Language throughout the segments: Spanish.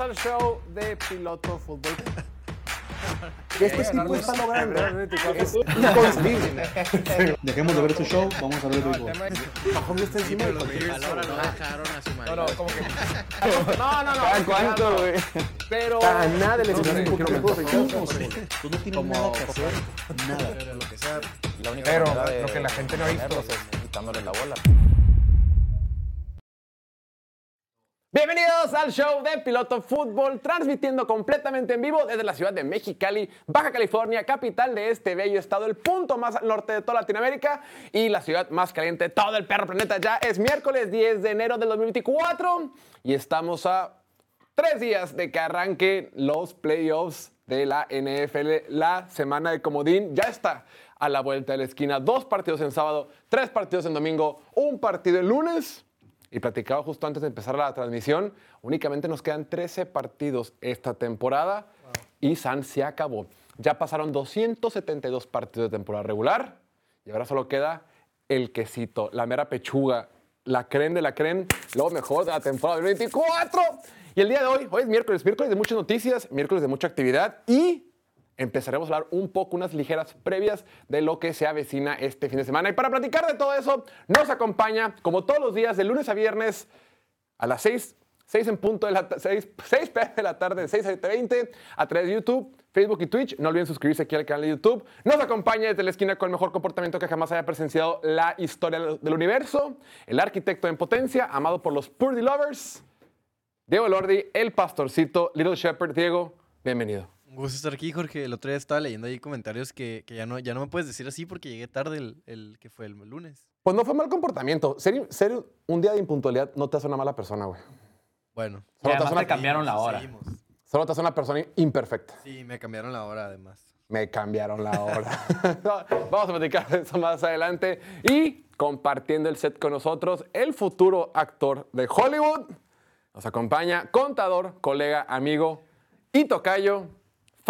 al show de Piloto Fútbol. Este tipo está logrando. Es inconcebible. Dejemos de ver su show, vamos a ver el. Mahomes está encima de dejaron a su No, no, como que. No, no, no. ¿Cada cuánto, güey? Pero. A nada. Tú no tienes nada que hacer. Nada. Pero lo que sea, La única Pero manera de lo que la gente no ha visto. es quitándole la bola. Bienvenidos al show de Piloto Fútbol, transmitiendo completamente en vivo desde la ciudad de Mexicali, Baja California, capital de este bello estado, el punto más al norte de toda Latinoamérica y la ciudad más caliente de todo el perro planeta. Ya es miércoles 10 de enero del 2024 y estamos a tres días de que arranquen los playoffs de la NFL. La semana de comodín ya está a la vuelta de la esquina. Dos partidos en sábado, tres partidos en domingo, un partido el lunes. Y platicaba justo antes de empezar la transmisión, únicamente nos quedan 13 partidos esta temporada y San se acabó. Ya pasaron 272 partidos de temporada regular y ahora solo queda el quesito, la mera pechuga, la creen de la creen, lo mejor de la temporada del 24. Y el día de hoy, hoy es miércoles, miércoles de muchas noticias, miércoles de mucha actividad y empezaremos a hablar un poco, unas ligeras previas de lo que se avecina este fin de semana. Y para platicar de todo eso, nos acompaña, como todos los días, de lunes a viernes, a las 6, 6 en punto de la 6, 6 pm de la tarde, 6 a 7.20, a través de YouTube, Facebook y Twitch. No olviden suscribirse aquí al canal de YouTube. Nos acompaña desde la esquina con el mejor comportamiento que jamás haya presenciado la historia del universo, el arquitecto en potencia, amado por los Purdy Lovers, Diego Lordi, el pastorcito, Little Shepherd. Diego, bienvenido. Un gusto estar aquí, Jorge. El otro día estaba leyendo ahí comentarios que, que ya, no, ya no me puedes decir así porque llegué tarde el, el que fue el lunes. Pues no fue mal comportamiento. Ser, ser un día de impuntualidad no te hace una mala persona, güey. Bueno. Solo te hace una, te cambiaron la hora. Seguimos. solo te hace una persona imperfecta. Sí, me cambiaron la hora además. Me cambiaron la hora. Vamos a platicar de eso más adelante. Y compartiendo el set con nosotros, el futuro actor de Hollywood. Nos acompaña contador, colega, amigo y tocayo,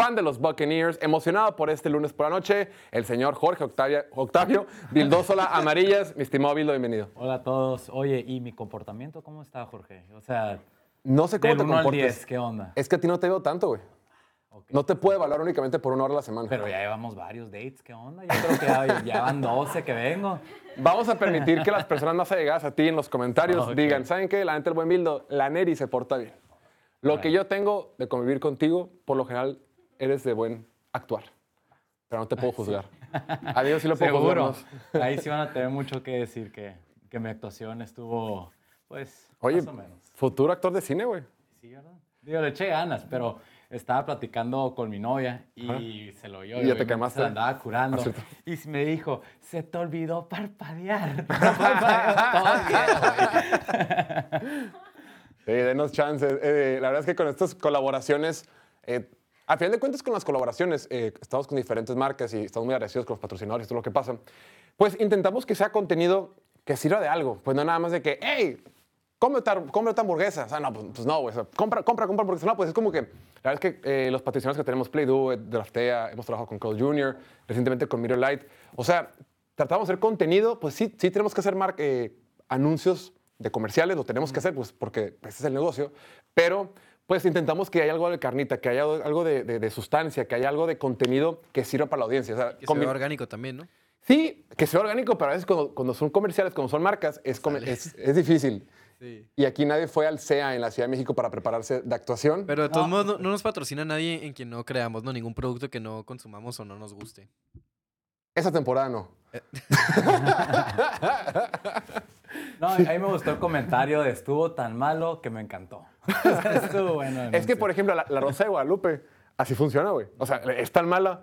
fan de los Buccaneers, emocionado por este lunes por la noche, el señor Jorge Octavia- Octavio Vildósola Amarillas. Mi estimado Vildo, bienvenido. Hola a todos. Oye, ¿y mi comportamiento cómo está, Jorge? O sea, No sé cómo del te 1 al comportes. 10, ¿qué onda? Es que a ti no te veo tanto, güey. No te puedo evaluar únicamente por una hora a la semana. Pero ya llevamos varios dates, ¿qué onda? Yo creo que ya, ya van 12 que vengo. Vamos a permitir que las personas más allegadas a ti en los comentarios digan, ¿saben qué? La neta, el buen Bildo, la Neri se porta bien. Lo que yo tengo de convivir contigo, por lo general, eres de buen actuar. Pero no te puedo juzgar. A Dios sí lo puedo Seguro. juzgar. Ahí sí van a tener mucho que decir que, que mi actuación estuvo, pues, Oye, más o menos. futuro actor de cine, güey. Sí, ¿verdad? Digo, le eché ganas, pero estaba platicando con mi novia y se lo oyó. Y ya te quemaste. Se andaba curando. Ah, y me dijo, se te olvidó parpadear. Día, güey. Sí, denos chances. Eh, la verdad es que con estas colaboraciones, eh, a final de cuentas con las colaboraciones, eh, estamos con diferentes marcas y estamos muy agradecidos con los patrocinadores y todo lo que pasa. Pues intentamos que sea contenido que sirva de algo. Pues no nada más de que, hey, cómete, cómete hamburguesa. O sea, no, pues, pues no, güey. O sea, compra, compra, compra hamburguesa. No, pues es como que, la verdad es que eh, los patrocinadores que tenemos, Play-Doh, eh, Draftea, hemos trabajado con Carl Jr., recientemente con Mirror Light. O sea, tratamos de hacer contenido, pues sí, sí tenemos que hacer mar- eh, anuncios de comerciales, lo tenemos que hacer, pues porque ese es el negocio, pero pues intentamos que haya algo de carnita, que haya algo de, de- de sustancia, que haya algo de contenido que sirva para la audiencia. O sea, Que se combi- vea orgánico también, ¿no? Sí, que sea orgánico, pero a veces cuando, cuando son comerciales, cuando son marcas, es, come- es, es difícil. Sí. Y aquí nadie fue al CEA en la Ciudad de México para prepararse de actuación. Pero de todos No. modos, no, no nos patrocina nadie en quien no creamos, ¿no? Ningún producto que no consumamos o no nos guste. Esa temporada no. No, a mí me gustó el comentario de estuvo tan malo que me encantó. estuvo bueno. Es que, por ejemplo, la, la Rosa de Guadalupe, así funciona, güey. O sea, es tan mala,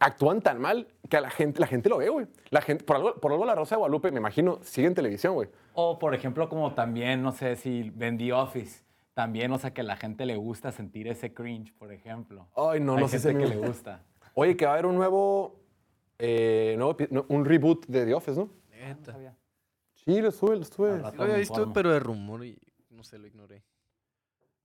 actúan tan mal que a la gente, la gente lo ve, güey. La gente, por algo, por algo la Rosa de Guadalupe, me imagino, sigue en televisión, güey. O, por ejemplo, como también, no sé si ven The Office. También, o sea, que a la gente le gusta sentir ese cringe, por ejemplo. Ay, no, Hay no sé si que le gusta. Oye, que va a haber un nuevo, eh, nuevo no, un reboot de The Office, ¿no? Neta. sabía. Sí, lo estuve, lo estuve. Al rato Lo había visto, pero de rumor y no sé, lo ignoré.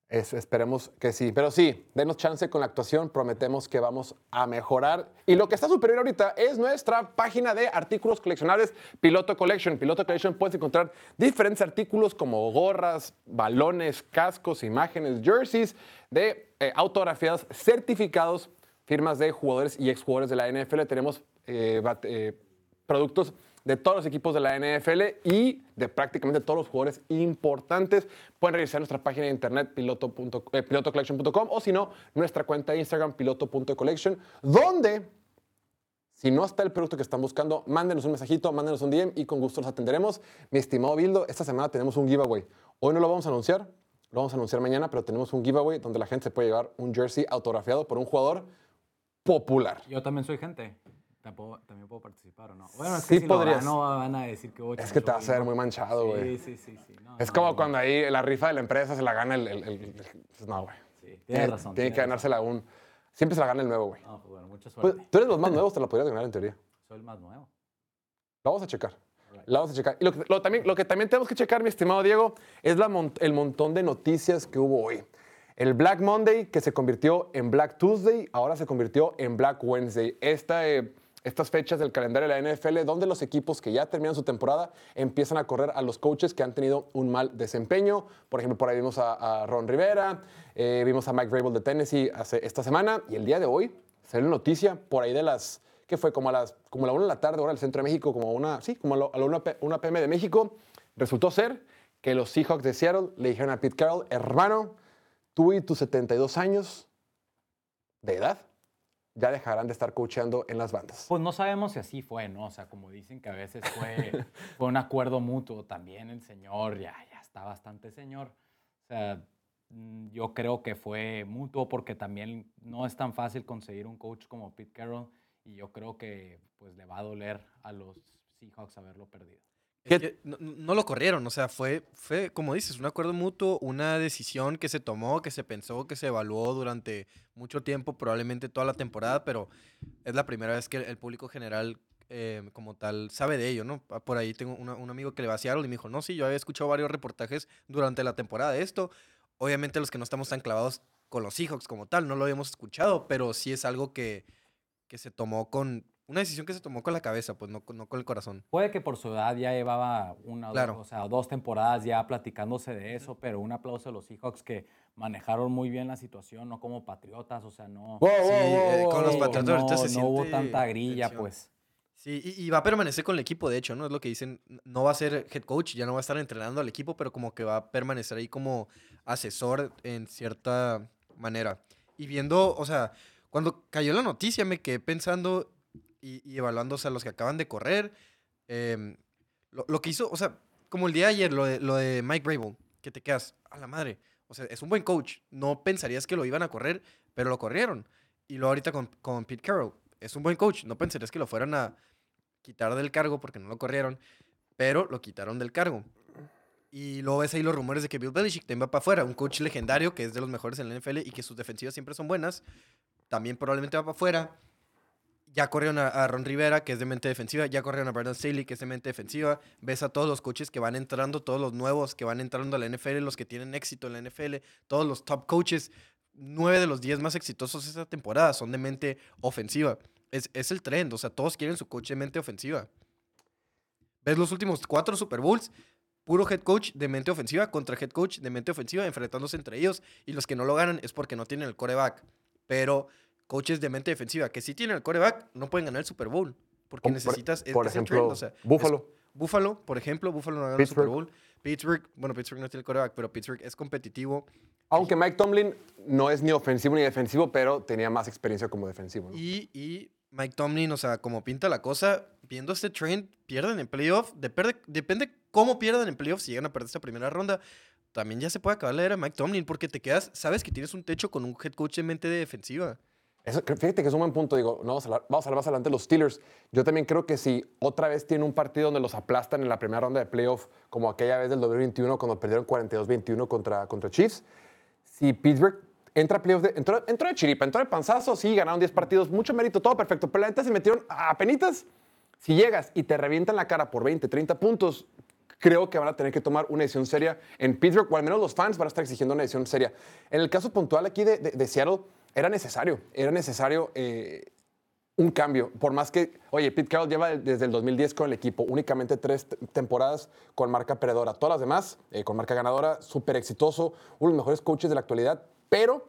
Es- esperemos que sí. Pero sí, denos chance con la actuación. Prometemos que vamos a mejorar. Y lo que está superior ahorita es nuestra página de artículos coleccionables Piloto Collection. Piloto Collection puedes encontrar diferentes artículos como gorras, balones, cascos, imágenes, jerseys de eh, autografiadas, certificados, firmas de jugadores y exjugadores de la NFL. Tenemos eh, bat- eh, productos de todos los equipos de la NFL y de prácticamente todos los jugadores importantes. Pueden revisar nuestra página de internet piloto eh, pilotocollection.com o si no, nuestra cuenta de Instagram piloto.collection, donde si no está el producto que están buscando, mándenos un mensajito, mándenos un DM y con gusto los atenderemos. Mi estimado Bildo, esta semana tenemos un giveaway. Hoy no lo vamos a anunciar, lo vamos a anunciar mañana, pero tenemos un giveaway donde la gente se puede llevar un jersey autografiado por un jugador popular. Yo también soy gente. Tampoco- también puedo participar o no. Bueno, es Sí que si podrías. no van a decir que voy Es que te vas a ver muy manchado, güey. Sí, sí, sí. sí. No, Es no, como cuando ahí la rifa de la empresa se la gana el... el- el- el- no, güey. Sí, tienes Tiene, razón. tiene que ganársela un... Siempre se la gana el nuevo, güey. No, pues bueno, mucha Pues, suerte. tú eres los más nuevos, te la podrías ganar en teoría. Soy el más nuevo. La vamos a checar. La vamos a checar. Y lo que, lo también, lo que también tenemos que checar, mi estimado Diego, es la mon- el montón de noticias que hubo hoy. El Black Monday, que se convirtió en Black Tuesday, ahora se convirtió en Black Wednesday. Esta, eh, estas fechas del calendario de la NFL, donde los equipos que ya terminan su temporada empiezan a correr a los coaches que han tenido un mal desempeño. Por ejemplo, por ahí vimos a, Ron Rivera, eh, vimos a Mike Vrabel de Tennessee hace, esta semana, y el día de hoy salió noticia por ahí de las que fue como a las como a la 1 de la tarde, hora del centro de México, como una, sí, como a la, a la 1 p- 1 pm de México, resultó ser que los Seahawks de Seattle le dijeron a Pete Carroll, hermano, tú y tus 72 años de edad ya dejarán de estar coacheando en las bandas. Pues no sabemos si así fue, ¿no? O sea, como dicen que a veces fue, fue un acuerdo mutuo. También el señor ya, ya está bastante señor. O sea, mm, yo creo que fue mutuo porque también no es tan fácil conseguir un coach como Pete Carroll y yo creo que pues le va a doler a los Seahawks haberlo perdido. No, lo corrieron, o sea, fue, fue, como dices, un acuerdo mutuo, una decisión que se tomó, que se pensó, que se evaluó durante mucho tiempo, probablemente toda la temporada, pero es la primera vez que el, público general eh, como tal sabe de ello, ¿no? Por ahí tengo un amigo que le va a Seattle y me dijo, no, sí, yo había escuchado varios reportajes durante la temporada de esto. Obviamente los que no estamos tan clavados con los Seahawks como tal, no lo habíamos escuchado, pero sí es algo que, que se tomó con, una decisión que se tomó con la cabeza, pues no, con- no con el corazón. Puede que por su edad ya llevaba una o Claro. dos, o sea, dos temporadas ya platicándose de eso, pero un aplauso a los Seahawks que manejaron muy bien la situación, no como patriotas, o sea, no. Wow, Sí, eh, con los Patriotas no, ahorita se no hubo tanta grilla, tensión. pues. Sí, y, y va a permanecer con el equipo, de hecho, ¿no? Es lo que dicen. No va a ser head coach, ya no va a estar entrenando al equipo, pero como que va a permanecer ahí como asesor en cierta manera. Y viendo, o sea, cuando cayó la noticia me quedé pensando y, o sea, los que acaban de correr. em, lo, que hizo, o sea, como el día de ayer, lo de, lo de Mike Vrabel, que te quedas, a la madre. O sea, es un buen coach. No pensarías que lo iban a correr, pero lo corrieron. Y luego ahorita con, con Pete Carroll, es un buen coach. No pensarías que lo fueran a quitar del cargo porque no lo corrieron, pero lo quitaron del cargo. Y luego ves ahí los rumores de que Bill Belichick también va para afuera, un coach legendario que es de los mejores en la NFL y que sus defensivas siempre son buenas, también probablemente va para afuera. Ya corrieron a, Ron Rivera, que es de mente defensiva, ya corrieron a Brandon Staley, que es de mente defensiva. Ves a todos los coaches que van entrando, todos los nuevos que van entrando a la NFL, los que tienen éxito en la NFL, todos los top coaches. Nueve de los diez más exitosos esta temporada son de mente ofensiva. Es, es el trend, o sea, todos quieren su coach de mente ofensiva. Ves los últimos cuatro Super Bowls, puro head coach de mente ofensiva contra head coach de mente ofensiva, enfrentándose entre ellos. Y los que no lo ganan es porque no tienen el coreback. Pero coaches de mente defensiva que sí tienen el coreback no pueden ganar el Super Bowl. Porque Por- necesitas. es- por es el ejemplo, trend, o sea, es- Buffalo. Por ejemplo, Buffalo no ganó el Super. Bowl. Pittsburgh, bueno, Pittsburgh no tiene el coreback, pero Pittsburgh es competitivo. Aunque Mike Tomlin no es ni ofensivo ni defensivo, pero tenía más experiencia como defensivo. ¿no? Y, y Mike Tomlin, o sea, como pinta la cosa, viendo este trend, pierden en playoff. Depende, depende cómo pierdan en playoff si llegan a perder esta primera ronda. También ya se puede acabar la era Mike Tomlin porque te quedas, sabes que tienes un techo con un head coach en mente de defensiva. Eso, fíjate que es un buen punto. Digo, no, vamos a hablar, vamos a hablar más adelante de los Steelers. Yo también creo que si otra vez tiene un partido donde los aplastan en la primera ronda de playoff, como aquella vez del 2021 cuando perdieron 42-21 contra, contra Chiefs, si Pittsburgh entra a playoff, de- entró, entró de chiripa, entró de panzazo, sí, ganaron 10 partidos, mucho mérito, todo perfecto, pero la neta se metieron a penitas. Si llegas y te revientan la cara por 20, 30 puntos, creo que van a tener que tomar una decisión seria en Pittsburgh, o al menos los fans van a estar exigiendo una decisión seria. En el caso puntual aquí de, de- de Seattle, era necesario, era necesario eh, un cambio. Por más que, oye, Pete Carroll lleva desde el 2010 con el equipo, únicamente tres temporadas con marca perdedora. Todas las demás eh, con marca ganadora, súper exitoso, uno de los mejores coaches de la actualidad, pero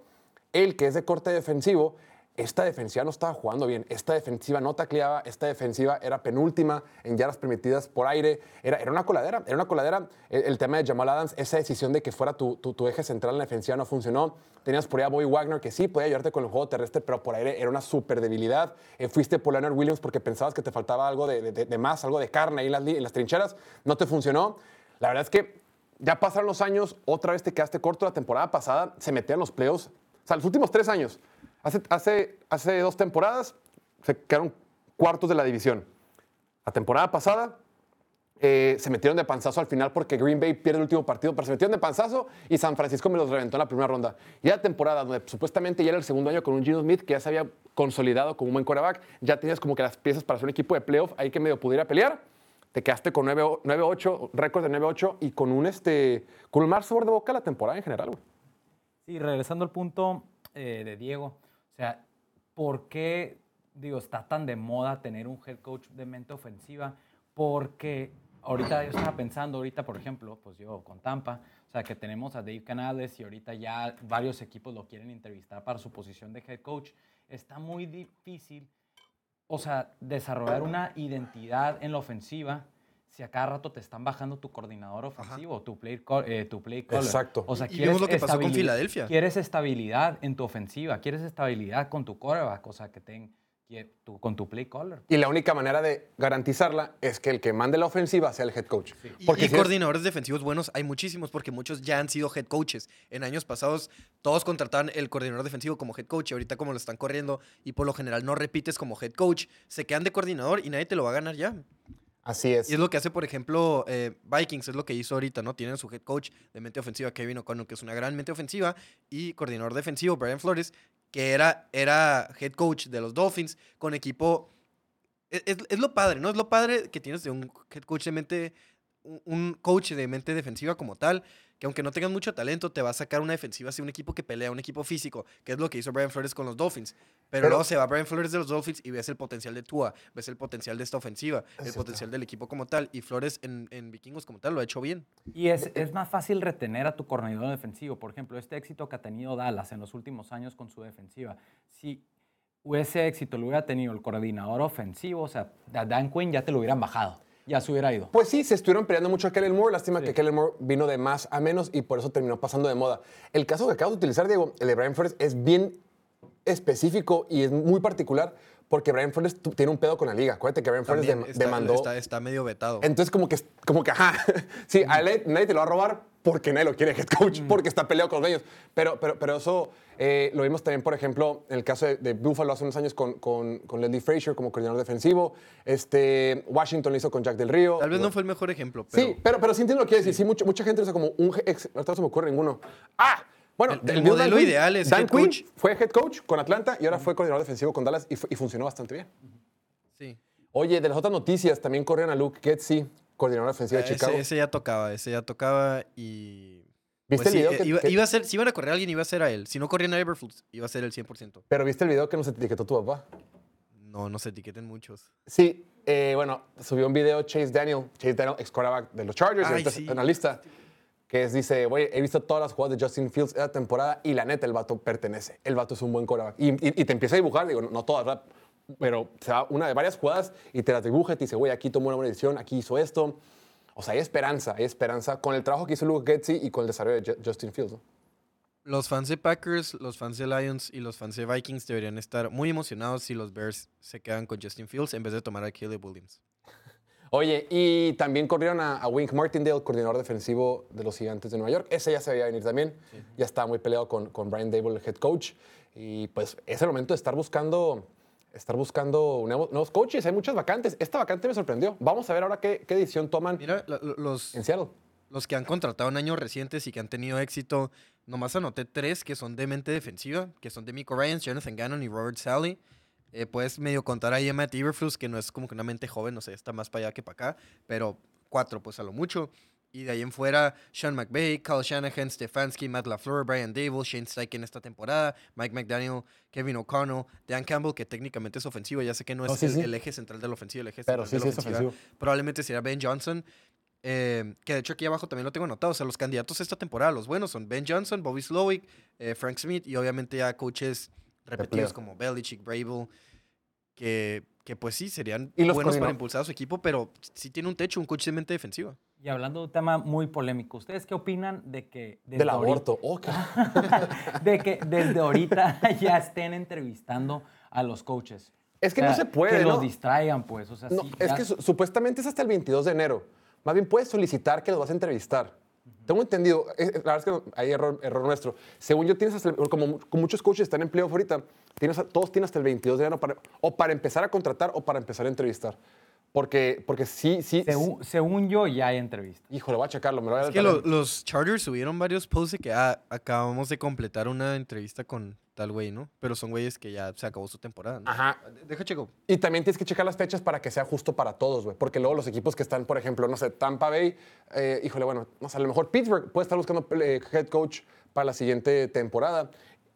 él que es de corte defensivo, esta defensiva no estaba jugando bien. Esta defensiva no tacleaba, esta defensiva era penúltima en yardas permitidas por aire. Era, era una coladera, era una coladera. El, tema de Jamal Adams, esa decisión de que fuera tu, tu- eje central en la defensiva no funcionó. Tenías por ahí a Bobby Wagner, que sí podía ayudarte con el juego terrestre, pero por aire era una súper debilidad. Eh, fuiste por Leonard Williams porque pensabas que te faltaba algo de, de- más, algo de carne ahí en las, en las trincheras. No te funcionó. La verdad es que ya pasaron los años, otra vez te quedaste corto. La temporada pasada se metían los playoffs. O sea, los últimos tres años. Hace, hace, hace dos temporadas se quedaron cuartos de la división. La temporada pasada eh, se metieron de panzazo al final porque Green Bay pierde el último partido, pero se metieron de panzazo y San Francisco me los reventó en la primera ronda. Y la temporada donde supuestamente ya era el segundo año con un Gino Smith que ya se había consolidado como un buen quarterback, ya tenías como que las piezas para ser un equipo de playoff ahí que medio pudiera pelear. Te quedaste con 9 9-8, récord de 9-8 y con un, este, con un de boca la temporada en general, güey. Sí, regresando al punto eh, de Diego, o sea, ¿por qué, digo, está tan de moda tener un head coach de mente ofensiva? Porque ahorita yo estaba pensando, ahorita, por ejemplo, pues yo con Tampa, o sea, que tenemos a Dave Canales y ahorita ya varios equipos lo quieren entrevistar para su posición de head coach. Está muy difícil, o sea, desarrollar una identidad en la ofensiva si a cada rato te están bajando tu coordinador ofensivo, tu play, call- eh, tu play caller. Exacto. O sea, Y- y quieres vimos lo que pasó con Filadelfia. Quieres estabilidad en tu ofensiva, quieres estabilidad con tu quarterback, o sea, que ten, que tu- con tu play caller. Y la única manera de garantizarla es que el que mande la ofensiva sea el head coach. Y, Porque y si coordinadores defensivos buenos hay muchísimos porque muchos ya han sido head coaches. En años pasados todos contrataban el coordinador defensivo como head coach y ahorita como lo están corriendo y por lo general no repites como head coach, se quedan de coordinador y nadie te lo va a ganar ya. Así es. Y es lo que hace, por ejemplo, eh, Vikings, es lo que hizo ahorita, ¿no? Tienen su head coach de mente ofensiva, Kevin O'Connell, que es una gran mente ofensiva, y coordinador defensivo, Brian Flores, que era, era head coach de los Dolphins, con equipo... Es, es- es lo padre, ¿no? Es lo padre que tienes de un head coach de mente, un- un coach de mente defensiva como tal, que aunque no tengas mucho talento, te va a sacar una defensiva hacia un equipo que pelea, un equipo físico, que es lo que hizo Brian Flores con los Dolphins. Pero, Pero- luego se va Brian Flores de los Dolphins y ves el potencial de Tua, ves el potencial de esta ofensiva, el cierto. potencial del equipo como tal. Y Flores en, en Vikingos como tal lo ha hecho bien. Y es, es más fácil retener a tu coordinador defensivo. Por ejemplo, este éxito que ha tenido Dallas en los últimos años con su defensiva. Si ese éxito lo hubiera tenido el coordinador ofensivo, o sea, a Dan Quinn ya te lo hubieran bajado. Ya se hubiera ido. Pues sí, se estuvieron peleando mucho a Kellen Moore. Lástima que Kellen Moore vino de más a menos y por eso terminó pasando de moda. El caso que acabas de utilizar, Diego, el de Brian Flores, es bien específico y es muy particular porque Brian Flores tiene un pedo con la liga. Acuérdate que Brian Flores También dem- está, demandó. está, está medio vetado. Entonces, como que, como que, ajá, sí, a él nadie te lo va a robar porque nadie lo quiere head coach, porque está peleado con los dueños. Pero, pero, pero eso eh, lo vimos también, por ejemplo, en el caso de, de Buffalo hace unos años con, con, con Leslie Frazier como coordinador defensivo. Este, Washington lo hizo con Jack del Río. Tal vez no fue el mejor ejemplo, pero... Sí, pero, pero sí entiendo lo que quiere decir. Sí, mucha, mucha gente usa como un ex. No se me ocurre ninguno. ¡Ah! Bueno, El- modelo Quinn. ideal es Dan head Quinn coach. fue head coach con Atlanta y ahora fue coordinador defensivo con Dallas y, fu- y funcionó bastante bien. sí. Oye, de las otras noticias, también corrían a Luke Getsy, coordinador defensivo de Ese, Chicago. ese ya tocaba, ese ya tocaba y... ¿Viste pues el video eh, que- iba, que- iba a ser, si iban a correr a alguien, iba a ser a él. Si no corrían a Everflux, iba a ser el 100%. Pero viste el video que nos etiquetó tu papá. No, no se etiqueten muchos. Sí, eh, bueno, subió un video Chase Daniel, Chase Daniel, ex de los Chargers, Ay, es sí. Que es, dice, güey, he visto todas las jugadas de Justin Fields esta temporada y la neta, el vato pertenece. El vato es un buen quarterback. Y, y- y te empieza a dibujar, digo, no, no todas, ¿verdad? Pero se va una de varias jugadas y te las dibuja y te dice, güey, aquí tomó una buena decisión, aquí hizo esto. O sea, hay esperanza, hay esperanza con el trabajo que hizo Luke Getsy y con el desarrollo de Ju- Justin Fields. Los fans de Packers, los fans de Lions y los fans de Vikings deberían estar muy emocionados si los Bears se quedan con Justin Fields en vez de tomar a Caleb Williams. Oye, y también corrieron a, a Wink Martindale, coordinador defensivo de los Gigantes de Nueva York. Ese ya se veía venir también. Ya estaba muy peleado con, con Brian Dable, el head coach. Y pues es el momento de estar buscando, estar buscando nuevos, nuevos coaches. Hay muchas vacantes. Esta vacante me sorprendió. Vamos a ver ahora qué, qué decisión toman Mira, los, en Seattle. los que han contratado en años recientes y que han tenido éxito, nomás anoté tres que son de mente defensiva, que son de Miko Ryans, Jonathan Gannon y Robert Sally. Eh, puedes medio contar ahí a Matt Iberflus, que no es como que una mente joven, no sé, está más para allá que para acá, pero cuatro, pues a lo mucho. Y de ahí en fuera, Sean McVay, Kyle Shanahan, Stefanski, Matt LaFleur, Brian Dable, Shane Steichen esta temporada, Mike McDaniel, Kevin O'Connell, Dan Campbell, que técnicamente es ofensivo. Ya sé que no es sí, el, sí. el eje central de la ofensiva, el eje Pero central sí, de sí la es ofensiva. ofensivo. Probablemente será Ben Johnson. eh, que de hecho aquí abajo también lo tengo anotado. O sea, los candidatos esta temporada, los buenos son Ben Johnson, Bobby Slowick, eh, Frank Smith y obviamente ya coaches repetidos como Belichick, Brable, que, que pues sí, serían Y los buenos para impulsar a su equipo, pero sí tiene un techo, un coach de mente defensiva. Y hablando de un tema muy polémico, ¿ustedes qué opinan de que desde Del ahorita- aborto. Oh, qué- de que desde ahorita ya estén entrevistando a los coaches? Es que O no se puede, Que ¿no? los distraigan, pues. O sea, No, sí, es ya- que su- supuestamente es hasta el 22 de enero. Más bien puedes solicitar que los vas a entrevistar. Tengo entendido, la verdad es que hay error, nuestro. Según yo, tienes hasta el- como, muchos coaches están en playoff ahorita, tienes, todos tienen hasta el 22 de enero para, o para empezar a contratar o para empezar a entrevistar. Porque, porque sí, sí. según, según yo, ya hay entrevistas. Híjole, voy a checarlo. Me lo voy a Es que lo- los Chargers subieron varios posts de que ah, acabamos de completar una entrevista con tal güey, ¿no? Pero son güeyes que ya se acabó su temporada. ¿no? Ajá. Deja checo. Y también tienes que checar las fechas para que sea justo para todos, güey. Porque luego los equipos que están, por ejemplo, no sé, Tampa Bay, eh, híjole, bueno, no sé, a lo mejor Pittsburgh puede estar buscando eh, head coach para la siguiente temporada.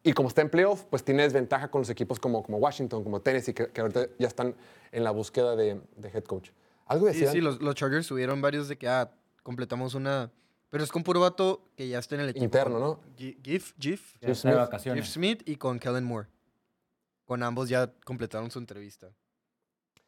Y como está en playoff, pues tiene desventaja con los equipos como, como Washington, como Tennessee, que, que ahorita ya están en la búsqueda de, de head coach. ¿Algo Sí, decían? sí, los, los Chargers subieron varios de que ah, completamos una. Pero es con puro vato que ya está en el equipo. Interno, ¿no? Gi- Gif, Gif. Gif Smith y con Kellen Moore. Con ambos ya completaron su entrevista.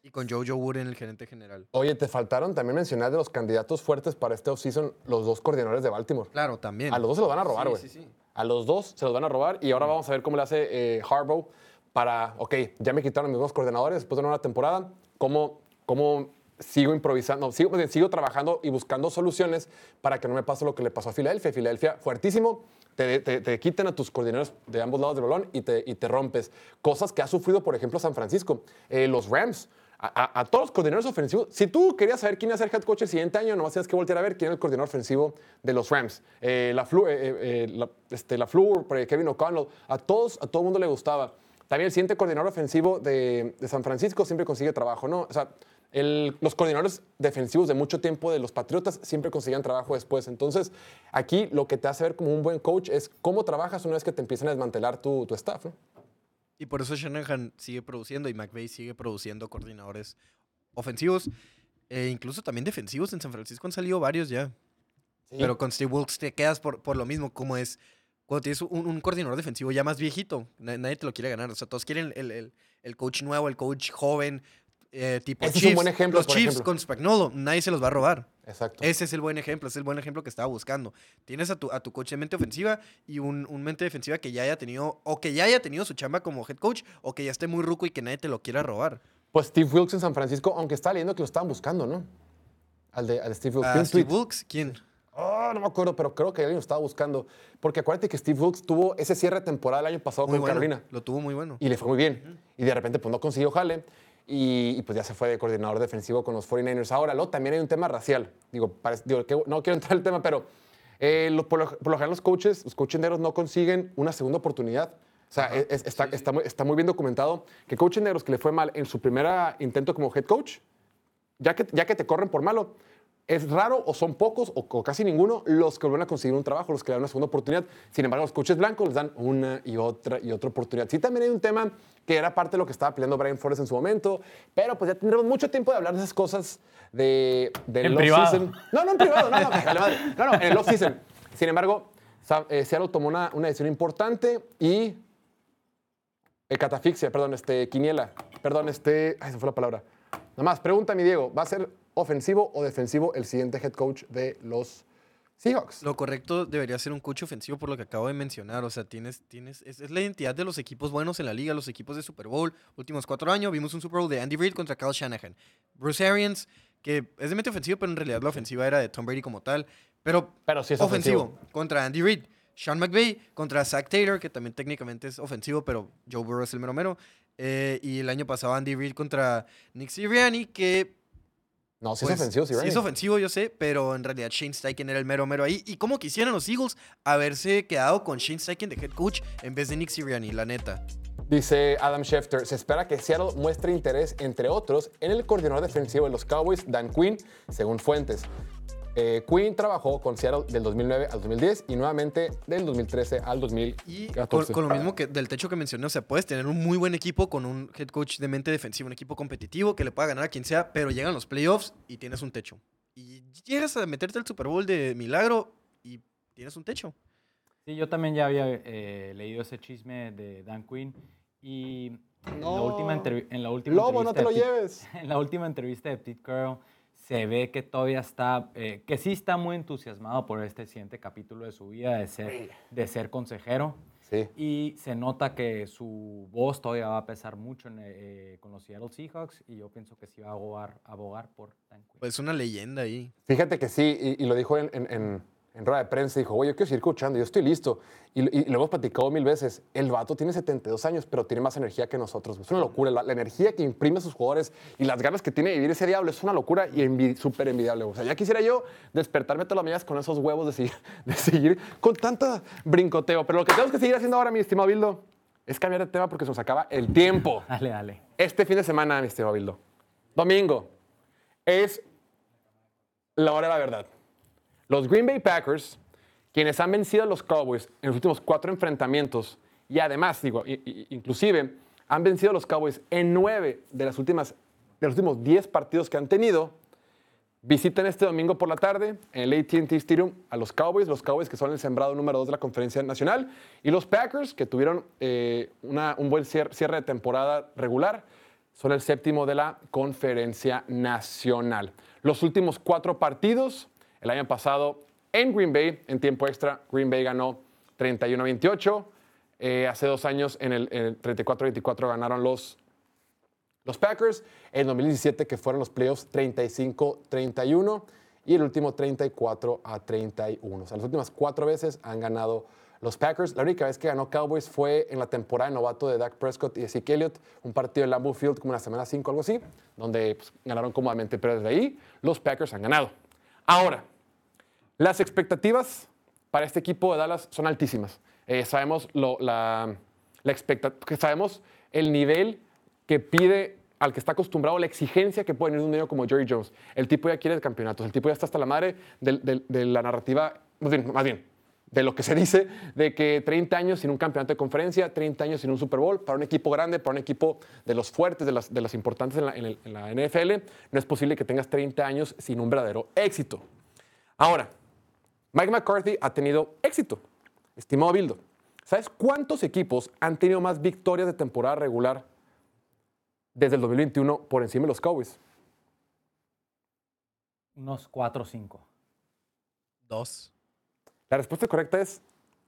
Y con Jojo Wood en el gerente general. Oye, te faltaron también mencionar de los candidatos fuertes para este offseason los dos coordinadores de Baltimore. Claro, también. A los dos se los van a robar, Sí, güey. sí, sí. A los dos se los van a robar y ahora vamos a ver cómo le hace eh, Harbaugh para, ok, ya me quitaron mis dos coordinadores después de una temporada, ¿cómo, cómo sigo improvisando, sigo, sigo trabajando y buscando soluciones para que no me pase lo que le pasó a Filadelfia. Filadelfia, fuertísimo, te, te, te quiten a tus coordinadores de ambos lados del balón y te, y te rompes. Cosas que ha sufrido, por ejemplo, San Francisco. Eh, los Rams, a, todos los coordinadores ofensivos. Si tú querías saber quién iba a ser head coach el siguiente año, nomás tienes que voltear a ver quién es el coordinador ofensivo de los Rams. Eh, la Flu, eh, eh, la, este, la eh, Kevin O'Connell, a todos, a todo el mundo le gustaba. También el siguiente coordinador ofensivo de, de San Francisco siempre consigue trabajo, ¿no? O sea, los coordinadores defensivos de mucho tiempo de los Patriotas siempre conseguían trabajo después. Entonces, aquí lo que te hace ver como un buen coach es cómo trabajas una vez que te empiezan a desmantelar tu, tu staff, ¿no? Y por eso Shanahan sigue produciendo y McVay sigue produciendo coordinadores ofensivos e incluso también defensivos. En San Francisco han salido varios ya. Pero con Steve Wilkes te quedas por, por lo mismo, como es cuando tienes un, un coordinador defensivo ya más viejito. na- Nadie te lo quiere ganar. O sea, todos quieren el, el- el coach nuevo, el coach joven, eh, tipo Ese es un Chiefs. buen ejemplo, Los por Chiefs ejemplo. con Spagnolo, nadie se los va a robar. Exacto. Ese es el buen ejemplo, es el buen ejemplo que estaba buscando. Tienes a tu, a tu coach de mente ofensiva y un, un mente defensiva que ya haya tenido, o que ya haya tenido su chamba como head coach, o que ya esté muy ruco y que nadie te lo quiera robar. Pues Steve Wilkes en San Francisco, aunque estaba leyendo que lo estaban buscando, ¿no? Al de, al Steve Wilkes. ¿A Ah, Steve. Wilkes? ¿Quién? Oh, no me acuerdo, pero creo que alguien lo estaba buscando. Porque acuérdate que Steve Wilkes tuvo ese cierre de temporada el año pasado Muy con bueno. Carolina. Lo tuvo muy bueno. Y le fue muy bien. Y de repente, pues no consiguió jale. Y, y, pues ya se fue de coordinador defensivo con los 49ers. Ahora, luego también hay un tema racial. Digo, parece- digo, que- no quiero entrar en el tema, pero eh, lo- por, lo, por lo general los coaches, los coaches negros no consiguen una segunda oportunidad. O sea, es- es- está, está muy, está muy bien documentado que coaches negros que le fue mal en su primer intento como head coach, ya que, ya que te corren por malo, es raro o son pocos o, o casi ninguno los que vuelven a conseguir un trabajo, los que le dan una segunda oportunidad. Sin embargo, los coaches blancos les dan una y otra y otra oportunidad. Sí, también hay un tema que era parte de lo que estaba peleando Brian Flores en su momento, pero pues ya tendremos mucho tiempo de hablar de esas cosas de, del En privado. off-season. No, no en privado, no, no, no, no, en el off-season. Sin embargo, eh, Seattle tomó una, una decisión importante y eh, catafixia, perdón, este, quiniela, perdón, este, ay, se fue la palabra. Nada más, pregúntame, Diego, ¿va a ser ofensivo o defensivo el siguiente head coach de los Seahawks? Lo correcto debería ser un coach ofensivo por lo que acabo de mencionar. O sea, tienes, tienes, es, es la identidad de los equipos buenos en la liga, los equipos de Super Bowl. Últimos cuatro años vimos un Super Bowl de Andy Reid contra Kyle Shanahan. Bruce Arians, que es de mente ofensivo, pero en realidad la ofensiva era de Tom Brady como tal. Pero, Pero sí es ofensivo, ofensivo. contra Andy Reid. Sean McVay contra Zach Taylor, que también técnicamente es ofensivo, pero Joe Burrow es el mero mero. Eh, y el año pasado Andy Reid contra Nick Sirianni, que No, sí pues, es ofensivo, sí, sí es ofensivo, yo sé, pero en realidad Shane Steichen era el mero mero ahí. Y como quisieran los Eagles haberse quedado con Shane Steichen de head coach en vez de Nick Sirianni, la neta. Dice Adam Schefter, se espera que Seattle muestre interés, entre otros, en el coordinador defensivo de los Cowboys, Dan Quinn, según fuentes. Eh, Quinn trabajó con Seattle del 2009 al 2010 y nuevamente del 2013 al Y 2014. con, con lo mismo que del techo que mencioné, o sea, puedes tener un muy buen equipo con un head coach de mente defensiva, un equipo competitivo que le pueda ganar a quien sea, pero llegan los playoffs y tienes un techo. Y llegas a meterte al Super Bowl de milagro y tienes un techo. Sí, yo también ya había eh, leído ese chisme de Dan Quinn y en la última, entrev- en la última Lobo, no te lo entrevista lleves. En la última entrevista de Pete Carroll se ve que todavía está, eh, que sí está muy entusiasmado por este siguiente capítulo de su vida de ser, de ser consejero. Sí. Y se nota que su voz todavía va a pesar mucho en, eh, con los Seattle Seahawks y yo pienso que sí va a abogar, abogar por Dan Quinn. Pues una leyenda ahí. Fíjate que sí, y, y lo dijo en, en, en- en rueda de prensa, dijo, oye, yo quiero seguir escuchando, yo estoy listo. Y, y- y lo hemos platicado mil veces, el vato tiene 72 años, pero tiene más energía que nosotros. Es una locura, la, la energía que imprime a sus jugadores y las ganas que tiene de vivir ese diablo es una locura y envi- súper envidiable. O sea, ya quisiera yo despertarme todas las mañanas con esos huevos de seguir, de seguir con tanta brincoteo. Pero lo que tenemos que seguir haciendo ahora, mi estimado Bildo, es cambiar de tema porque se nos acaba el tiempo Dale, dale. este fin de semana, mi estimado Bildo, domingo, es la hora de la verdad. Los Green Bay Packers, quienes han vencido a los Cowboys en los últimos cuatro enfrentamientos, y además, digo, inclusive, han vencido a los Cowboys en nueve de, las últimas, de los últimos diez partidos que han tenido, Visitan este domingo por la tarde en el AT&T Stadium a los Cowboys, los Cowboys que son el sembrado número 2 de la conferencia nacional, y los Packers que tuvieron eh, un buen cier- cierre de temporada regular, son el séptimo de la conferencia nacional. Los últimos cuatro partidos, el año pasado en Green Bay, en tiempo extra, Green Bay ganó 31-28. Eh, hace dos años, en el, en el 34-24, ganaron los los Packers, en 2017 que fueron los playoffs 35-31 y el último 34 a 31. O sea, las últimas cuatro veces han ganado los Packers. La única vez que ganó Cowboys fue en la temporada de novato de Dak Prescott y Zeke Elliott, un partido en Lambeau Field como en la semana 5 algo así, donde pues, ganaron cómodamente, pero desde ahí los Packers han ganado. Ahora, las expectativas para este equipo de Dallas son altísimas. Eh, sabemos, la, sabemos el nivel que pide al que está acostumbrado, la exigencia que puede tener un niño como Jerry Jones. El tipo ya quiere campeonatos, el tipo ya está hasta la madre del- de, la narrativa, más bien, más bien, de lo que se dice de que 30 años sin un campeonato de conferencia, 30 años sin un Super Bowl, para un equipo grande, para un equipo de los fuertes, de las, de las importantes en la, en el- en la NFL, no es posible que tengas 30 años sin un verdadero éxito. Ahora, Mike McCarthy ha tenido éxito, estimado Bildo. ¿Sabes cuántos equipos han tenido más victorias de temporada regular desde el 2021 por encima de los Cowboys? Unos 4 o 5. Dos. La respuesta correcta es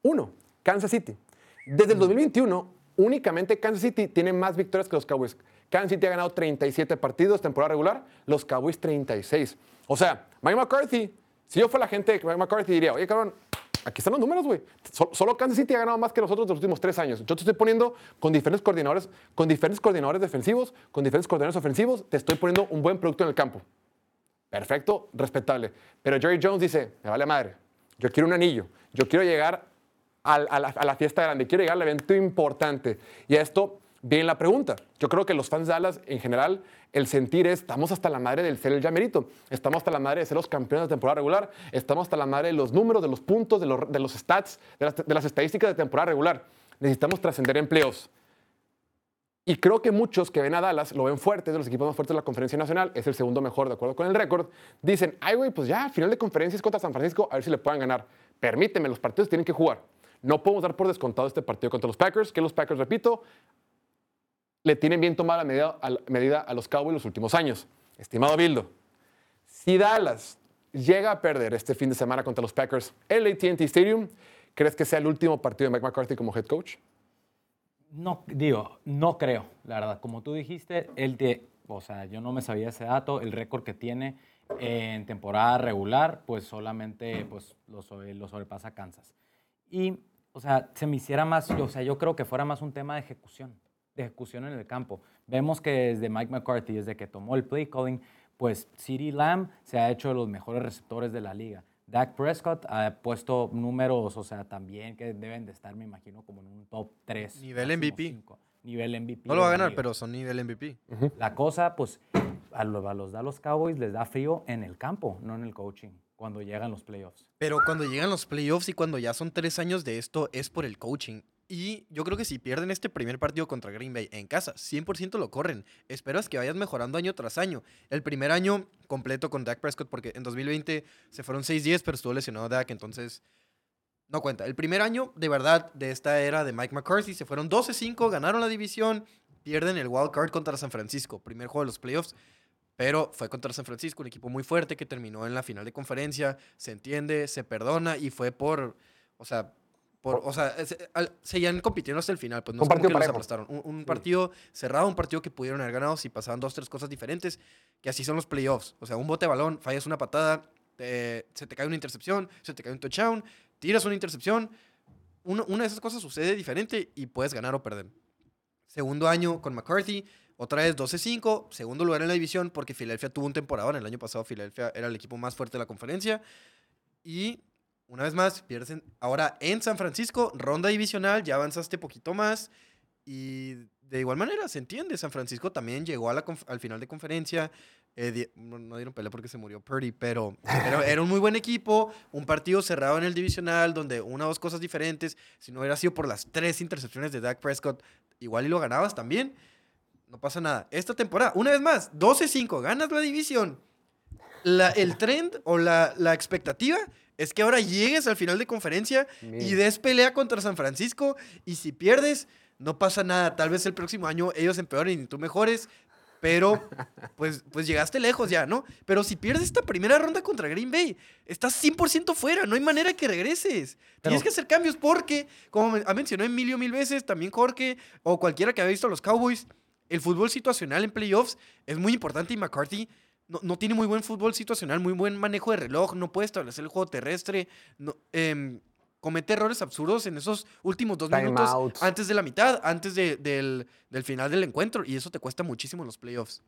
uno, Kansas City. Desde el 2021, únicamente Kansas City tiene más victorias que los Cowboys. Kansas City ha ganado 37 partidos temporada regular, los Cowboys 36. O sea, Mike McCarthy, si yo fuera la gente de Mike McCarthy, diría, oye, cabrón, aquí están los números, güey. Sol- Solo Kansas City ha ganado más que nosotros de los últimos tres años. Yo te estoy poniendo con diferentes coordinadores, con diferentes coordinadores defensivos, con diferentes coordinadores ofensivos, te estoy poniendo un buen producto en el campo. Perfecto, respetable. Pero Jerry Jones dice, me vale madre, yo quiero un anillo, yo quiero llegar a, la, fiesta grande, quiero llegar al evento importante. Y a esto viene la pregunta. Yo creo que los fans de Dallas, en general, el sentir es, estamos hasta la madre del ser el llamerito, estamos hasta la madre de ser los campeones de temporada regular, estamos hasta la madre de los números, de los puntos, de los, stats, de las, estadísticas de temporada regular. Necesitamos trascender en playoffs. Y creo que muchos que ven a Dallas lo ven fuerte, es de los equipos más fuertes de la conferencia nacional, es el segundo mejor de acuerdo con el récord. Dicen, ay, güey, pues ya, final de conferencias contra San Francisco, a ver si le puedan ganar. Permíteme, los partidos tienen que jugar. No podemos dar por descontado este partido contra los Packers, que los Packers, repito, le tienen bien tomada la medida a, la medida a los Cowboys los últimos años. Estimado Bildo, si Dallas llega a perder este fin de semana contra los Packers en el AT&T Stadium, ¿crees que sea el último partido de Mike McCarthy como head coach? No, digo, no creo, la verdad. Como tú dijiste, él de, o sea, yo no me sabía ese dato, el récord que tiene en temporada regular, pues solamente pues, lo, lo sobrepasa Kansas. Y, o sea, se me hiciera más, o sea, yo creo que fuera más un tema de ejecución, de ejecución en el campo. Vemos que desde Mike McCarthy, desde que tomó el play calling, pues CeeDee Lamb se ha hecho de los mejores receptores de la liga. Dak Prescott ha puesto números, o sea, también que deben de estar, me imagino, como en un top 3. Nivel MVP. nivel MVP. No lo va a ganar, pero son nivel MVP. La cosa, pues, a los, a los Dallas Cowboys les da frío en el campo, no en el coaching, cuando llegan los playoffs. Pero cuando llegan los playoffs y cuando ya son tres años de esto, es por el coaching. Y yo creo que si pierden este primer partido contra Green Bay en casa, 100% lo corren. Esperas que vayas mejorando año tras año. El primer año completo con Dak Prescott, porque en 2020 se fueron 6-10, pero estuvo lesionado Dak, entonces no cuenta. El primer año, de verdad, de esta era de Mike McCarthy, se fueron 12-5, ganaron la división, pierden el wild card contra San Francisco, primer juego de los playoffs. Pero fue contra San Francisco, un equipo muy fuerte que terminó en la final de conferencia. Se entiende, se perdona y fue por. O sea, por, o sea es- al- seguían compitiendo hasta el final. Pues no Un partido que los aplastaron. Un, un partido cerrado, un partido que pudieron haber ganado si pasaban dos, tres cosas diferentes. Que así son los playoffs. O sea, un bote de balón, fallas una patada, te- se te cae una intercepción, se te cae un touchdown, tiras una intercepción. Uno- una de esas cosas sucede diferente y puedes ganar o perder. Segundo año con McCarthy, otra vez 12-5, segundo lugar en la división porque Filadelfia tuvo un temporada. El año pasado Filadelfia era el equipo más fuerte de la conferencia. Y una vez más, pierdes en- ahora en San Francisco, ronda divisional, ya avanzaste poquito más. Y de igual manera, se entiende, San Francisco también llegó a la al final de conferencia. eh, di- no, no dieron pelea porque se murió Purdy, pero, pero era un muy buen equipo, un partido cerrado en el divisional, donde una o dos cosas diferentes. Si no hubiera sido por las tres intercepciones de Dak Prescott, igual y lo ganabas también. No pasa nada. Esta temporada, una vez más, 12-5, ganas la división. La- el trend o la, la expectativa es que ahora llegues al final de conferencia y des pelea contra San Francisco. Y si pierdes, no pasa nada. Tal vez el próximo año ellos empeoren y tú mejores. Pero, pues, pues llegaste lejos ya, ¿no? Pero si pierdes esta primera ronda contra Green Bay, estás 100% fuera. No hay manera que regreses. Tienes que hacer cambios porque, como ha mencionado Emilio mil veces, también Jorge o cualquiera que haya visto a los Cowboys, el fútbol situacional en playoffs es muy importante y McCarthy no, no tiene muy buen fútbol situacional, muy buen manejo de reloj, no puede establecer el juego terrestre, no, em, comete errores absurdos en esos últimos dos minutos antes de la mitad, antes de- del, del final del encuentro y eso te cuesta muchísimo en los playoffs.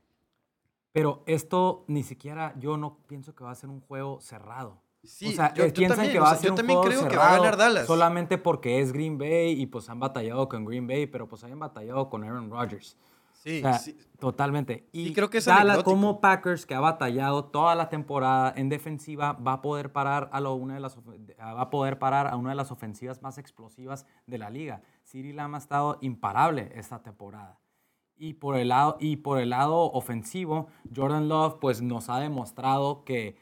Pero esto ni siquiera, yo no pienso que va a ser un juego cerrado. Sí, o sea, yo- eh, yo piensan también, que o va sea, a ser yo un también juego creo que va a cerrado ganar Dallas. Solamente porque es Green Bay y pues han batallado con Green Bay, pero pues han batallado con Aaron Rodgers. Sí, O sea, sí. totalmente. Y, Y creo que es Dallas anecdótico. como Packers que ha batallado toda la temporada en defensiva va a poder parar a lo- una de las of- va a poder parar a una de las ofensivas más explosivas de la liga. CeeDee Lamb ha estado imparable esta temporada. Y por el lado y por el lado ofensivo, Jordan Love pues nos ha demostrado que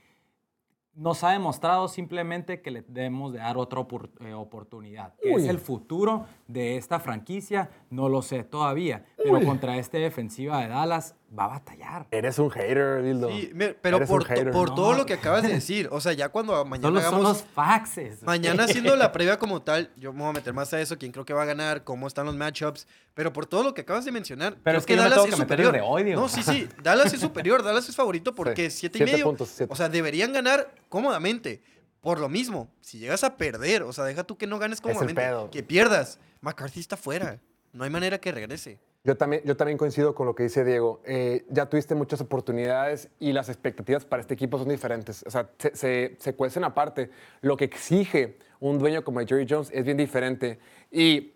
nos ha demostrado simplemente que le debemos de dar otra opor- eh, oportunidad. ¿Qué es el futuro de esta franquicia? No lo sé todavía, pero contra esta defensiva de Dallas va a batallar. Eres un hater, Dildo. Sí, pero Eres por, to- hater. por No. todo lo que acabas de decir, o sea, ya cuando mañana Solo son hagamos... los faxes. Mañana haciendo la previa como tal, yo me voy a meter más a eso, quién creo que va a ganar, cómo están los matchups, pero por todo lo que acabas de mencionar, Pero creo es que yo me tengo que meter superior. de hoy, Diego. No, sí, sí, Dallas es superior, Dallas es favorito porque Sí, siete y siete medio, puntos, siete. o sea, deberían ganar cómodamente. Por lo mismo, si llegas a perder, o sea, deja tú que no ganes el cómodamente, pedo. que pierdas, McCarthy está fuera, no hay manera que regrese. Yo también, yo también coincido con lo que dice Diego. Eh, ya tuviste muchas oportunidades y las expectativas para este equipo son diferentes. O sea, se, se, se cuecen aparte. Lo que exige un dueño como Jerry Jones es bien diferente. Y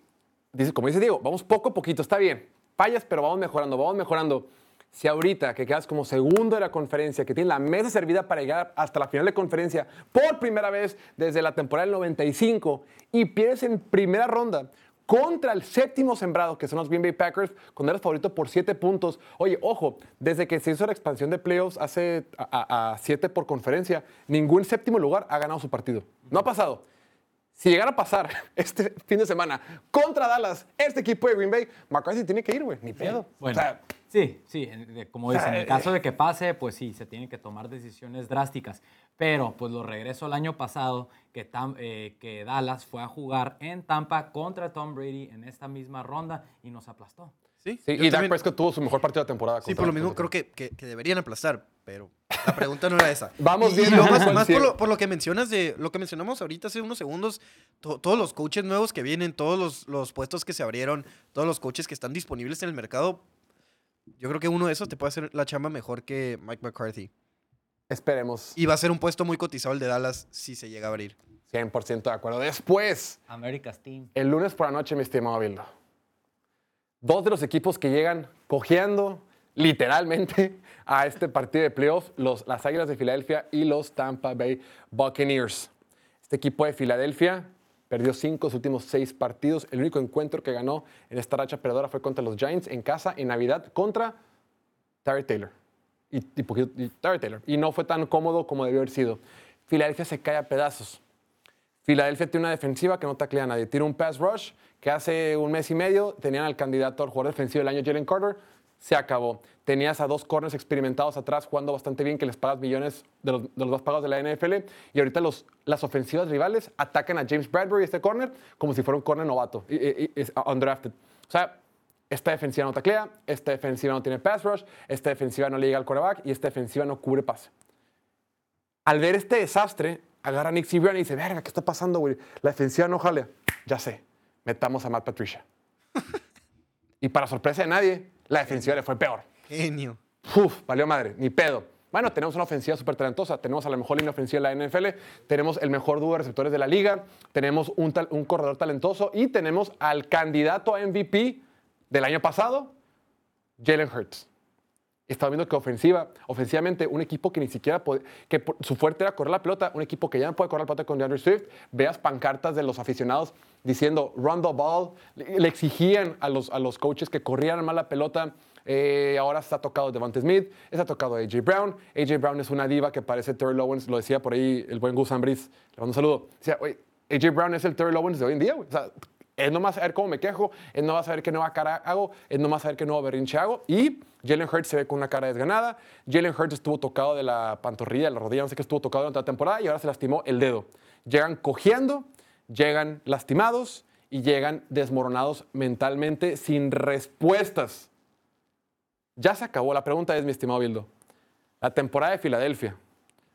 dice, como dice Diego, vamos poco a poquito, está bien. Fallas, pero vamos mejorando, vamos mejorando. Si ahorita que quedas como segundo de la conferencia, que tienes la mesa servida para llegar hasta la final de conferencia por primera vez desde la temporada del 95 y pierdes en primera ronda contra el séptimo sembrado, que son los Green Bay Packers, cuando eres favorito por siete puntos. Oye, ojo, desde que se hizo la expansión de playoffs hace a, por conferencia, ningún séptimo lugar ha ganado su partido. No ha pasado. Si llegara a pasar este fin de semana contra Dallas, este equipo de Green Bay, McCarthy tiene que ir, güey, ni pedo. Bueno, O sea, sí, sí, como dicen, en el caso de que pase, pues sí, se tienen que tomar decisiones drásticas. Pero, pues lo regreso al año pasado, que, Tam- eh, que Dallas fue a jugar en Tampa contra Tom Brady en esta misma ronda y nos aplastó. Sí, sí, y Dak Prescott tuvo su mejor partido de temporada. Sí, por lo mismo creo que, que- que deberían aplastar, pero la pregunta no era esa. Vamos Y- bien, y lo más, más por, lo, por lo que mencionas de lo que mencionamos ahorita hace unos segundos, to- todos los coaches nuevos que vienen, todos los, los puestos que se abrieron, todos los coaches que están disponibles en el mercado, yo creo que uno de esos te puede hacer la chamba mejor que Mike McCarthy. Esperemos. Y va a ser un puesto muy cotizado el de Dallas si se llega a abrir. 100% de acuerdo. Después, America's Team. el lunes por la noche, mi estimado Bildo. Dos de los equipos que llegan cojeando literalmente a este partido de playoffs, los, las Águilas de Filadelfia y los Tampa Bay Buccaneers. Este equipo de Filadelfia perdió cinco de sus últimos seis partidos. El único encuentro que ganó en esta racha perdedora fue contra los Giants en casa en Navidad contra Terry Taylor. Y, no fue tan cómodo como debió haber sido. Filadelfia se cae a pedazos. Filadelfia tiene una defensiva que no taclea a nadie. Tiene un pass rush que hace un mes y medio tenían al candidato al jugador defensivo del año, Jalen Carter. Se acabó. Tenías a dos corners experimentados atrás jugando bastante bien, que les pagas millones de los, de los más pagados de la NFL. Y ahorita los, las ofensivas rivales atacan a James Bradbury, este corner, como si fuera un corner novato, y- y- y- undrafted. O sea, esta defensiva no taclea, esta defensiva no tiene pass rush, esta defensiva no le llega al quarterback y esta defensiva no cubre pase. Al ver este desastre, agarra a Nick Sirianni y dice, verga, ¿qué está pasando, güey? La defensiva no jalea. Ya sé, metamos a Matt Patricia. y para sorpresa de nadie, la defensiva le fue peor. Genio. Uf, valió madre, ni pedo. Bueno, tenemos una ofensiva súper talentosa, tenemos a la mejor línea ofensiva de la NFL, tenemos el mejor dúo de receptores de la liga, tenemos un, tal- un corredor talentoso y tenemos al candidato a MVP del año pasado, Jalen Hurts. Estaba viendo que ofensiva, ofensivamente, un equipo que ni siquiera puede, que su fuerte era correr la pelota, un equipo que ya no puede correr la pelota con DeAndre Swift, veas pancartas de los aficionados diciendo run the ball, le, exigían a los, a los coaches que corrieran más la pelota. Eh, ahora está tocado Devonta Smith, está tocado AJ Brown. AJ Brown es una diva que parece Terry Owens, lo decía por ahí el buen Gus Ambris, le mando un saludo. Decía, "Oye, AJ Brown es el Terry Owens de hoy en día, güey. O sea, él no saber cómo me quejo, él no va saber qué nueva cara hago, él no va a saber qué nuevo berrinche hago. Y Jalen Hurts se ve con una cara desganada. Jalen Hurts estuvo tocado de la pantorrilla, de la rodilla, no sé qué estuvo tocado durante la temporada y ahora se lastimó el dedo. Llegan cojeando, llegan lastimados y llegan desmoronados mentalmente sin respuestas. Ya se acabó. La pregunta es, mi estimado Bildo, la temporada de Filadelfia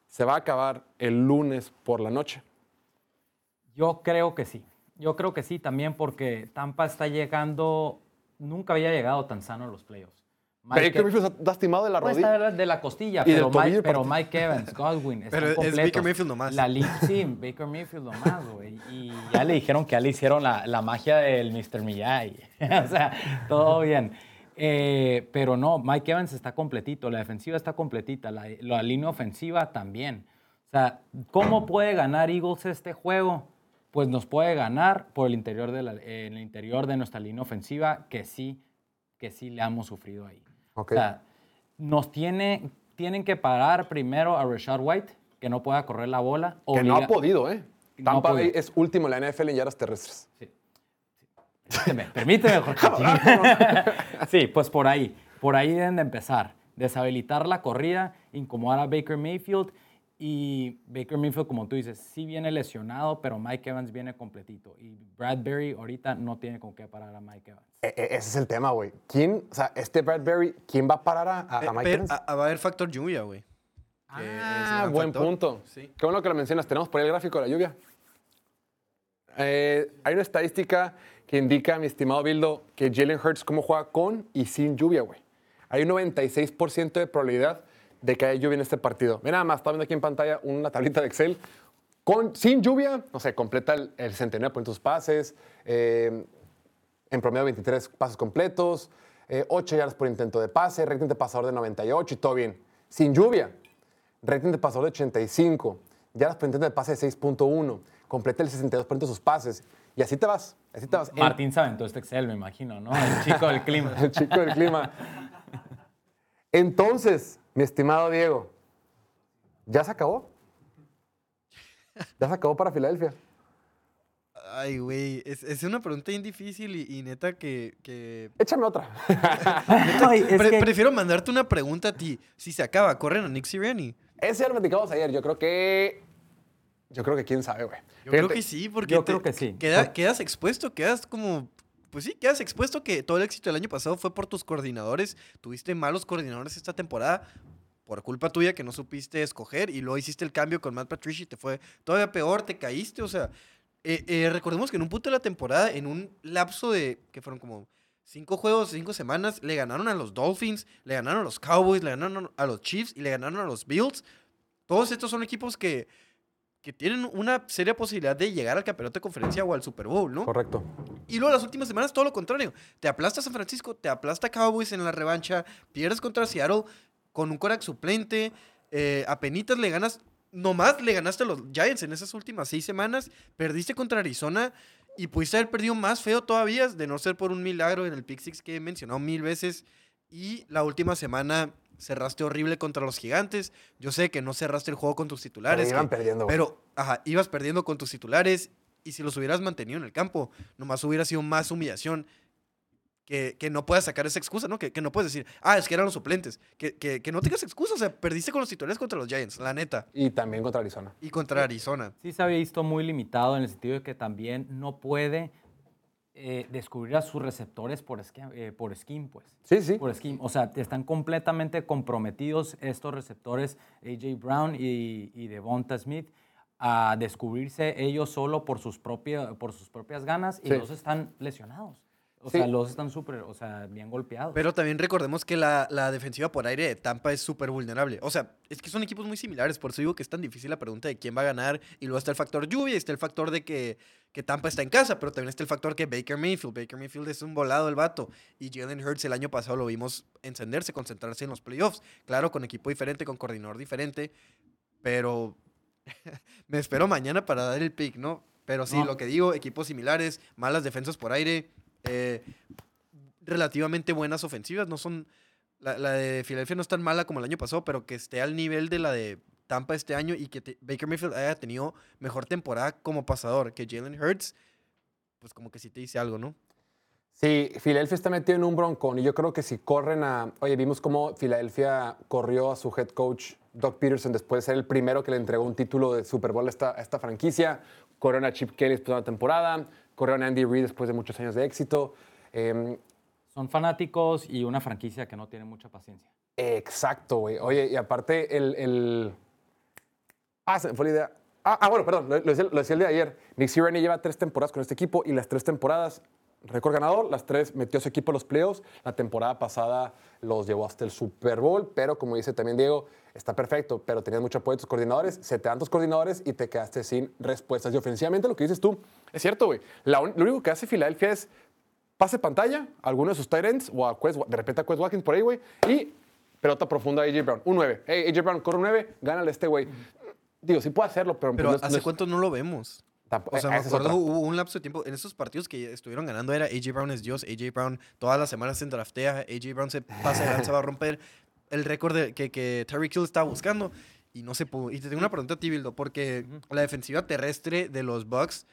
se va a acabar el lunes por la noche. Yo creo que sí. Yo creo que sí también porque Tampa está llegando, nunca había llegado tan sano a los playoffs. Mike Baker Mayfield está lastimado de la Puede rodilla. estar de la costilla, Y del pero, Mike, pero. Mike Evans, Godwin, están Pero es completos. Baker Mayfield nomás. La sí, Baker Mayfield nomás, güey. Y ya le dijeron que ya le hicieron la, la magia del Mr. Miyagi. o sea, todo bien. Eh, pero no, Mike Evans está completito, la defensiva está completita, la, la línea ofensiva también. O sea, ¿cómo puede ganar Eagles este juego? Pues nos puede ganar por el interior de, la- eh, en el interior de nuestra línea ofensiva, que sí, que sí le hemos sufrido ahí. Ok. O sea, nos tiene, tienen que parar primero a Rashad White, que no pueda correr la bola. Que no ha podido, ¿eh? No Tampa Bay es último en la NFL en yardas terrestres. Permíteme, permíteme, Jorge. sí, pues por ahí. Por ahí deben de empezar. Deshabilitar la corrida, incomodar a Baker Mayfield. Y Baker Mayfield, como tú dices, sí viene lesionado, pero Mike Evans viene completito. Y Bradbury ahorita no tiene con qué parar a Mike Evans. E- e- ese es el tema, güey. ¿Quién, o sea, este Bradbury, quién va a parar a, a, a Eh, Mike pero, Evans? a- va a haber factor lluvia, güey. Ah, buen factor. punto. Sí. Qué bueno que lo mencionas. Tenemos por ahí el gráfico de la lluvia. Eh, hay una estadística que indica, mi estimado Bildo, que Jalen Hurts cómo juega con y sin lluvia, güey. Hay un 96% de probabilidad de que haya lluvia en este partido. Mira, nada más, está viendo aquí en pantalla una tablita de Excel. Con, sin lluvia, no sé, completa el, el 69% de sus pases, eh, en promedio 23 pases completos, eh, 8 yardas por intento de pase, rating de pasador de 98 y todo bien. Sin lluvia, rating de pasador de 85, yardas por intento de pase de 6.1, completa el 62% de sus pases. Y así te vas, así te vas. En- Martín se aventó este Excel, me imagino, ¿no? El chico del clima. el chico del clima. Entonces, mi estimado Diego, ¿ya se acabó? ¿Ya se acabó para Filadelfia? Ay, güey. Es, es una pregunta bien difícil y, y neta que. que- Échame otra. Ay, es Pre- que- Prefiero mandarte una pregunta a ti. Si se acaba, corren a Nick Sirianni. Ese ya lo platicamos ayer. Yo creo que. Yo creo que quién sabe, güey. Yo creo que sí, porque. Yo creo que sí. queda- quedas expuesto, quedas como. Pues sí, quedas expuesto que todo el éxito del año pasado fue por tus coordinadores. Tuviste malos coordinadores esta temporada por culpa tuya que no supiste escoger y luego hiciste el cambio con Matt Patricia y te fue todavía peor, te caíste. O sea, eh, eh, recordemos que en un punto de la temporada, en un lapso de que fueron como cinco juegos, cinco semanas, le ganaron a los Dolphins, le ganaron a los Cowboys, le ganaron a los Chiefs y le ganaron a los Bills. Todos estos son equipos que que tienen una seria posibilidad de llegar al campeonato de conferencia o al Super Bowl, ¿no? Correcto. Y luego las últimas semanas todo lo contrario. Te aplasta San Francisco, te aplasta Cowboys en la revancha, pierdes contra Seattle con un Korak suplente, eh, apenitas le ganas, nomás le ganaste a los Giants en esas últimas seis semanas, perdiste contra Arizona y pudiste haber perdido más feo todavía, de no ser por un milagro en el pick six que he mencionado mil veces. Y la última semana cerraste horrible contra los gigantes. Yo sé que no cerraste el juego con tus titulares. Pero iban que- perdiendo, güey. Pero, ajá, ibas perdiendo con tus titulares y si los hubieras mantenido en el campo, nomás hubiera sido más humillación. Que, que no puedas sacar esa excusa, ¿no? Que, que no puedes decir, ah, es que eran los suplentes. Que, que, que no tengas excusa, o sea, perdiste con los titulares contra los Giants, la neta. Y también contra Arizona. Y contra Arizona. Sí se había visto muy limitado en el sentido de que también no puede eh, descubrir a sus receptores por, esque- eh, por scheme, pues. Sí, sí. Por scheme. O sea, están completamente comprometidos estos receptores, A.J. Brown y, y Devonta Smith, a descubrirse ellos solo por sus, propia- por sus propias ganas y Sí. los están lesionados. O Sí. sea, los están súper, o sea, bien golpeados. Pero también recordemos que la, la defensiva por aire de Tampa es súper vulnerable. O sea, es que son equipos muy similares, por eso digo que es tan difícil la pregunta de quién va a ganar. Y luego está el factor lluvia, y está el factor de que, que Tampa está en casa, pero también está el factor que Baker Mayfield. Baker Mayfield es un volado el vato. Y Jalen Hurts el año pasado lo vimos encenderse, concentrarse en los playoffs. Claro, con equipo diferente, con coordinador diferente, pero me espero mañana para dar el pick, ¿no? Pero sí, No. lo que digo, equipos similares, malas defensas por aire, eh, relativamente buenas ofensivas. No son. La, de Filadelfia no es tan mala como el año pasado, pero que esté al nivel de la de Tampa este año y que Baker Mayfield haya tenido mejor temporada como pasador que Jalen Hurts, pues como que sí te dice algo, ¿no? Sí, Filadelfia está metido en un broncón y yo creo que si corren a... Oye, vimos cómo Filadelfia corrió a su head coach, Doug Peterson, después de ser el primero que le entregó un título de Super Bowl a esta, a esta franquicia. Corrieron a Chip Kelly después de una temporada, corrieron a Andy Reid después de muchos años de éxito. Em, Son fanáticos y una franquicia que no tiene mucha paciencia. Exacto, güey. Oye, y aparte el... el- Ah, se me fue la idea. Ah, ah, bueno, perdón, lo, lo decía, lo decía el de ayer. Nick Sirianni lleva tres temporadas con este equipo y las tres temporadas, récord ganador, las tres metió a su equipo a los playoffs. La temporada pasada los llevó hasta el Super Bowl, pero como dice también Diego, está perfecto, pero tenías mucho apoyo de tus coordinadores, se te dan tus coordinadores y te quedaste sin respuestas. Y ofensivamente lo que dices tú es cierto, güey. Lo único que hace Filadelfia es pase pantalla a alguno de sus tight ends o a Quez, de repente a Quez Watkins por ahí, güey, y pelota profunda a AJ Brown, un 9. Hey, AJ Brown, corre un 9, gánale a este güey. Digo, sí puede hacerlo, pero, Pero pues, no es- ¿hace no es- cuánto no lo vemos? Tampoco- O sea, eh, me esa es acuerdo hubo un lapso de tiempo, en esos partidos que estuvieron ganando era AJ Brown es Dios, AJ Brown todas las semanas se draftea, AJ Brown se pasa de lanza, va a romper el récord que, que Terry Hill estaba buscando y no se pudo. Y te tengo una pregunta a ti, Bildo, porque la defensiva terrestre de los Bucks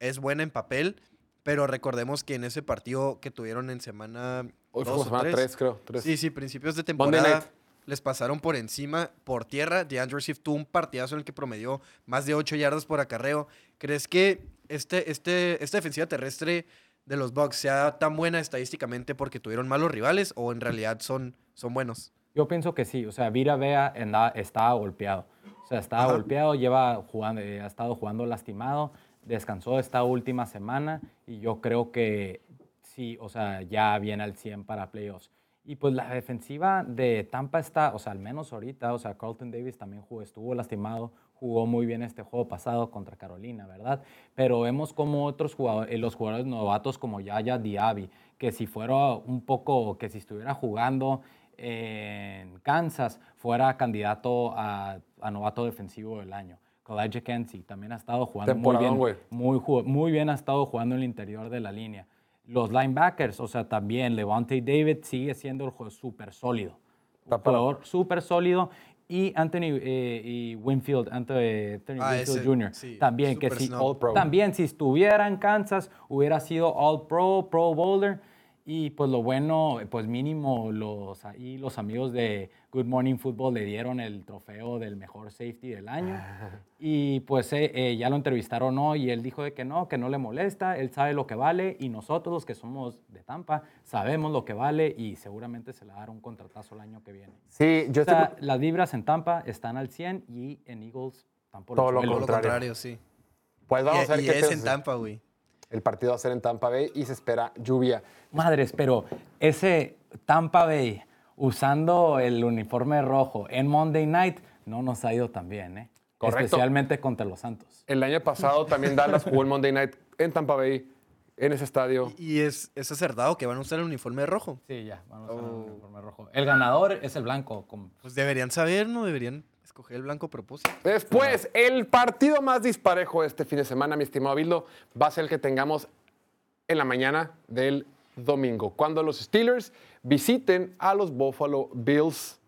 es buena en papel, pero recordemos que en ese partido que tuvieron en semana Hoy fue dos como o semana tres, 3, creo. tres. Sí, sí, principios de Monday temporada night. Les pasaron por encima, por tierra. DeAndre Swift tuvo un partidazo en el que promedió más de 8 yardas por acarreo. ¿Crees que este, este, esta defensiva terrestre de los Bucks sea tan buena estadísticamente porque tuvieron malos rivales o en realidad son, son buenos? Yo pienso que sí. O sea, Vira Vea estaba golpeado. O sea, estaba Ajá. golpeado, lleva jugando, eh, ha estado jugando lastimado, descansó esta última semana y yo creo que sí, o sea, ya viene al 100 para playoffs. Y pues la defensiva de Tampa está, o sea, al menos ahorita, o sea, Carlton Davis también jugó, estuvo lastimado, jugó muy bien este juego pasado contra Carolina, ¿verdad? Pero vemos como otros jugadores, eh, los jugadores novatos como Yaya Diaby, que si fuera un poco, que si estuviera jugando en Kansas, fuera candidato a, a novato defensivo del año. Elijah Kenzie también ha estado jugando muy bien, muy, muy bien ha estado jugando en el interior de la línea. Los linebackers, o sea, también Levante David sigue siendo el juego súper sólido. Un jugador súper sólido. Y Anthony eh, y Winfield, Anthony, Anthony Ah, Winfield ese, Jr. sí, también, que si. All Pro. también si estuviera en Kansas hubiera sido All Pro, Pro Bowler. Y pues lo bueno, pues mínimo los, ahí los amigos de Good Morning Football le dieron el trofeo del mejor safety del año. Y pues eh, eh, ya lo entrevistaron hoy y él dijo de que no, que no le molesta, él sabe lo que vale y nosotros los que somos de Tampa sabemos lo que vale y seguramente se le dará un contratazo el año que viene. Sí, yo O sea, estoy... las vibras en Tampa están al 100 y en Eagles están por Todo el lo. Todo lo contrario. contrario, sí. Pues vamos y a ver y qué es te- en Tampa, güey. El partido va a ser en Tampa Bay y se espera lluvia. Madres, pero ese Tampa Bay usando el uniforme rojo en Monday Night no nos ha ido tan bien, ¿eh? Correcto. Especialmente contra los Santos. El año pasado también Dallas jugó el Monday Night en Tampa Bay, en ese estadio. Y es, es acertado que van a usar el uniforme rojo. Sí, ya, vamos a ver Oh. el uniforme rojo. El ganador es el blanco. con- Pues deberían saber, ¿no? Deberían escoger el blanco propósito. Después, el partido más disparejo este fin de semana, mi estimado Bildo, va a ser el que tengamos en la mañana del domingo, cuando los Steelers visiten a los Buffalo Bills.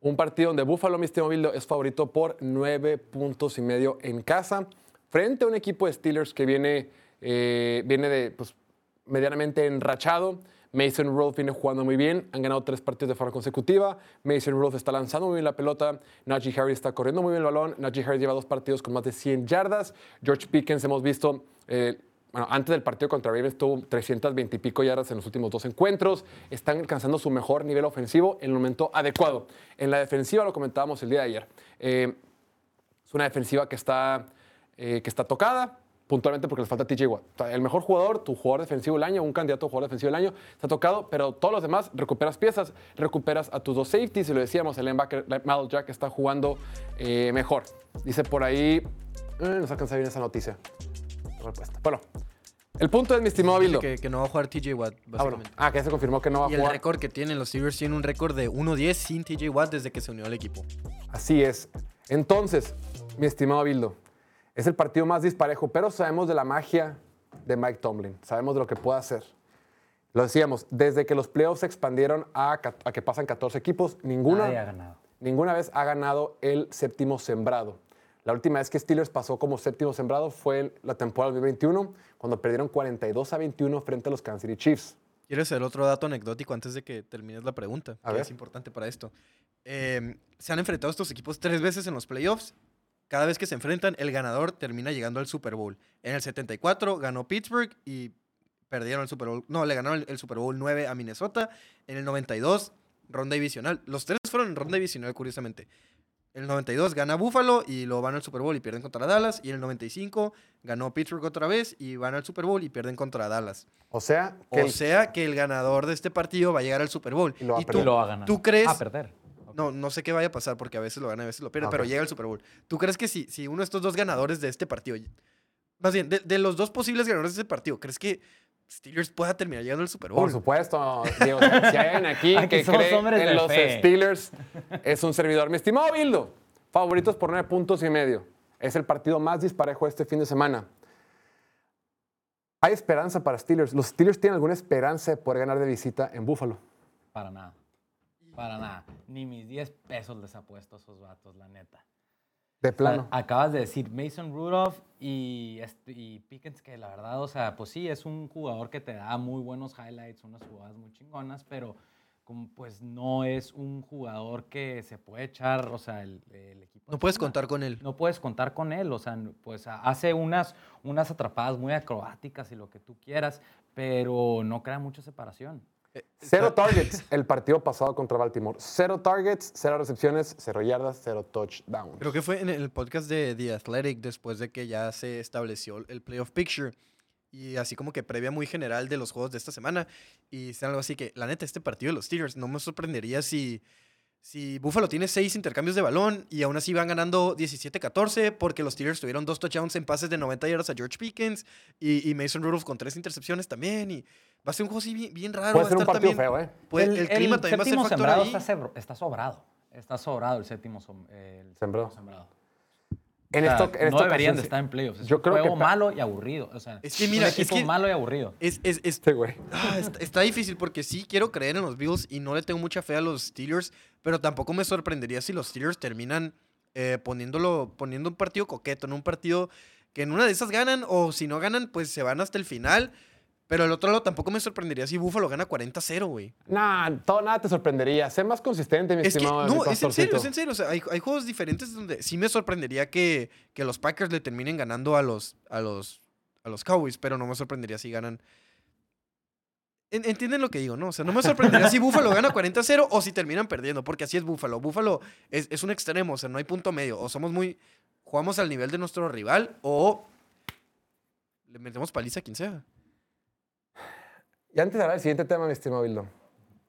Un partido donde Buffalo, mi estimado Bildo, es favorito por nueve puntos y medio en casa, frente a un equipo de Steelers que viene, eh, viene de, pues, medianamente enrachado. Mason Rudolph viene jugando muy bien. Han ganado tres partidos de forma consecutiva. Mason Rudolph está lanzando muy bien la pelota. Najee Harris está corriendo muy bien el balón. Najee Harris lleva dos partidos con más de 100 yardas. George Pickens hemos visto, eh, bueno, antes del partido contra Ravens tuvo 320 y pico yardas en los últimos dos encuentros. Están alcanzando su mejor nivel ofensivo en el momento adecuado. En la defensiva lo comentábamos el día de ayer. Eh, es una defensiva que está, eh, que está tocada, puntualmente porque les falta TJ Watt. O sea, el mejor jugador, tu jugador defensivo del año, un candidato a jugador defensivo del año, está tocado, pero todos los demás recuperas piezas, recuperas a tus dos safeties, y lo decíamos, el linebacker Mal Jack está jugando eh, mejor. Dice por ahí, eh, no se alcanza bien esa noticia. Mal puesta. Bueno, el punto es mi estimado Bildo. Que, que no va a jugar TJ Watt, Ah, bueno. básicamente. Ah, que ya se confirmó que no va a Y el jugar. récord que tienen los Steelers tienen un récord de 1-10 sin TJ Watt desde que se unió al equipo. Así es. Entonces, mi estimado Bildo, es el partido más disparejo, pero sabemos de la magia de Mike Tomlin. Sabemos de lo que puede hacer. Lo decíamos, desde que los playoffs se expandieron a, que pasan 14 equipos, ninguna, Nadie ha ganado. ninguna vez ha ganado el séptimo sembrado. La última vez que Steelers pasó como séptimo sembrado fue en la temporada 2021, cuando perdieron 42 a 21 frente a los Kansas City Chiefs. ¿Quieres el otro dato anecdótico antes de que termines la pregunta? A que ver. es importante para esto. Eh, se han enfrentado estos equipos tres veces en los playoffs. Cada vez que se enfrentan, el ganador termina llegando al Super Bowl. En el 74 ganó Pittsburgh y perdieron el Super Bowl. No, le ganaron el, el Super Bowl 9 a Minnesota. En el 92, ronda divisional. Los tres fueron en ronda divisional, curiosamente. En el 92 gana Buffalo y lo van al Super Bowl y pierden contra Dallas. Y en el 95 ganó Pittsburgh otra vez y van al Super Bowl y pierden contra Dallas. O sea, que O el- sea que el ganador de este partido va a llegar al Super Bowl. Y lo va a tú, perder. Y lo va a ganar. ¿Tú crees? A perder. No, no sé qué vaya a pasar porque a veces lo gana, a veces lo pierde, Ok. pero llega al Super Bowl. ¿Tú crees que si, si uno de estos dos ganadores de este partido, más bien, de, de los dos posibles ganadores de este partido, ¿crees que Steelers pueda terminar llegando al Super Bowl? Por supuesto, Diego. Si hay alguien aquí Aquí que cree hombres de en los fe. Steelers, es un servidor. Mi estimado Bildo, favoritos por nueve puntos y medio. Es el partido más disparejo este fin de semana. Hay esperanza para Steelers. ¿Los Steelers tienen alguna esperanza de poder ganar de visita en Buffalo? Para nada. Para nada. Ni mis 10 pesos les ha puesto a esos vatos, la neta. De O sea, plano. acabas de decir Mason Rudolph y, este- y Pickens, que la verdad, o sea, pues sí, es un jugador que te da muy buenos highlights, unas jugadas muy chingonas, pero como, pues no es un jugador que se puede echar, o sea, el, el equipo. No puedes encima. contar con él. No puedes contar con él, o sea, pues hace unas, unas atrapadas muy acrobáticas y lo que tú quieras, pero no crea mucha separación. Cero targets el partido pasado contra Baltimore. Cero targets, cero recepciones, cero yardas, cero touchdowns. Creo que fue en el podcast de The Athletic después de que ya se estableció el playoff picture y así como que previa muy general de los juegos de esta semana y dicen algo así que la neta este partido de los Steelers no me sorprendería si si Buffalo tiene seis intercambios de balón y aún así van ganando 17-14 porque los Steelers tuvieron dos touchdowns en pases de 90 yardas a George Pickens y, y Mason Rudolph con tres intercepciones también y va a ser un juego así bien, bien raro. Puede va a ser un estar partido también- feo, ¿eh? puede- el, clima también va a ser factor sembrado ahí. Está, sebro- está sobrado. Está sobrado el séptimo som- el Sembrado. sembrado. En O sea, esto, en no esta deberían ocasión, de estar en playoffs. Es Yo un creo que juego pa- malo y aburrido. O sea, Es que mira, un es equipo que- malo y aburrido. Es, es, es, Sí, güey. Ah, está, está difícil porque sí quiero creer en los Bills y no le tengo mucha fe a los Steelers, pero tampoco me sorprendería si los Steelers terminan eh, poniéndolo, poniendo un partido coqueto, en un partido que en una de esas ganan o si no ganan, pues se van hasta el final. Pero el otro lado tampoco me sorprendería si Buffalo gana 40-0, güey. Nah, todo, nada te sorprendería. Sé más consistente, mi Es que, estimado. mi no, es en serio, es en serio. O sea, hay, hay juegos diferentes donde sí me sorprendería que, que los Packers le terminen ganando a los, a los, a los Cowboys, pero no me sorprendería si ganan. En- Entienden lo que digo, ¿no? O sea, no me sorprendería si Buffalo gana 40-0 o si terminan perdiendo, porque así es Buffalo. Buffalo es, es un extremo, o sea, no hay punto medio. O somos muy. jugamos al nivel de nuestro rival o le metemos paliza a quien sea. Y antes de hablar del siguiente tema, mi estimado Bildo,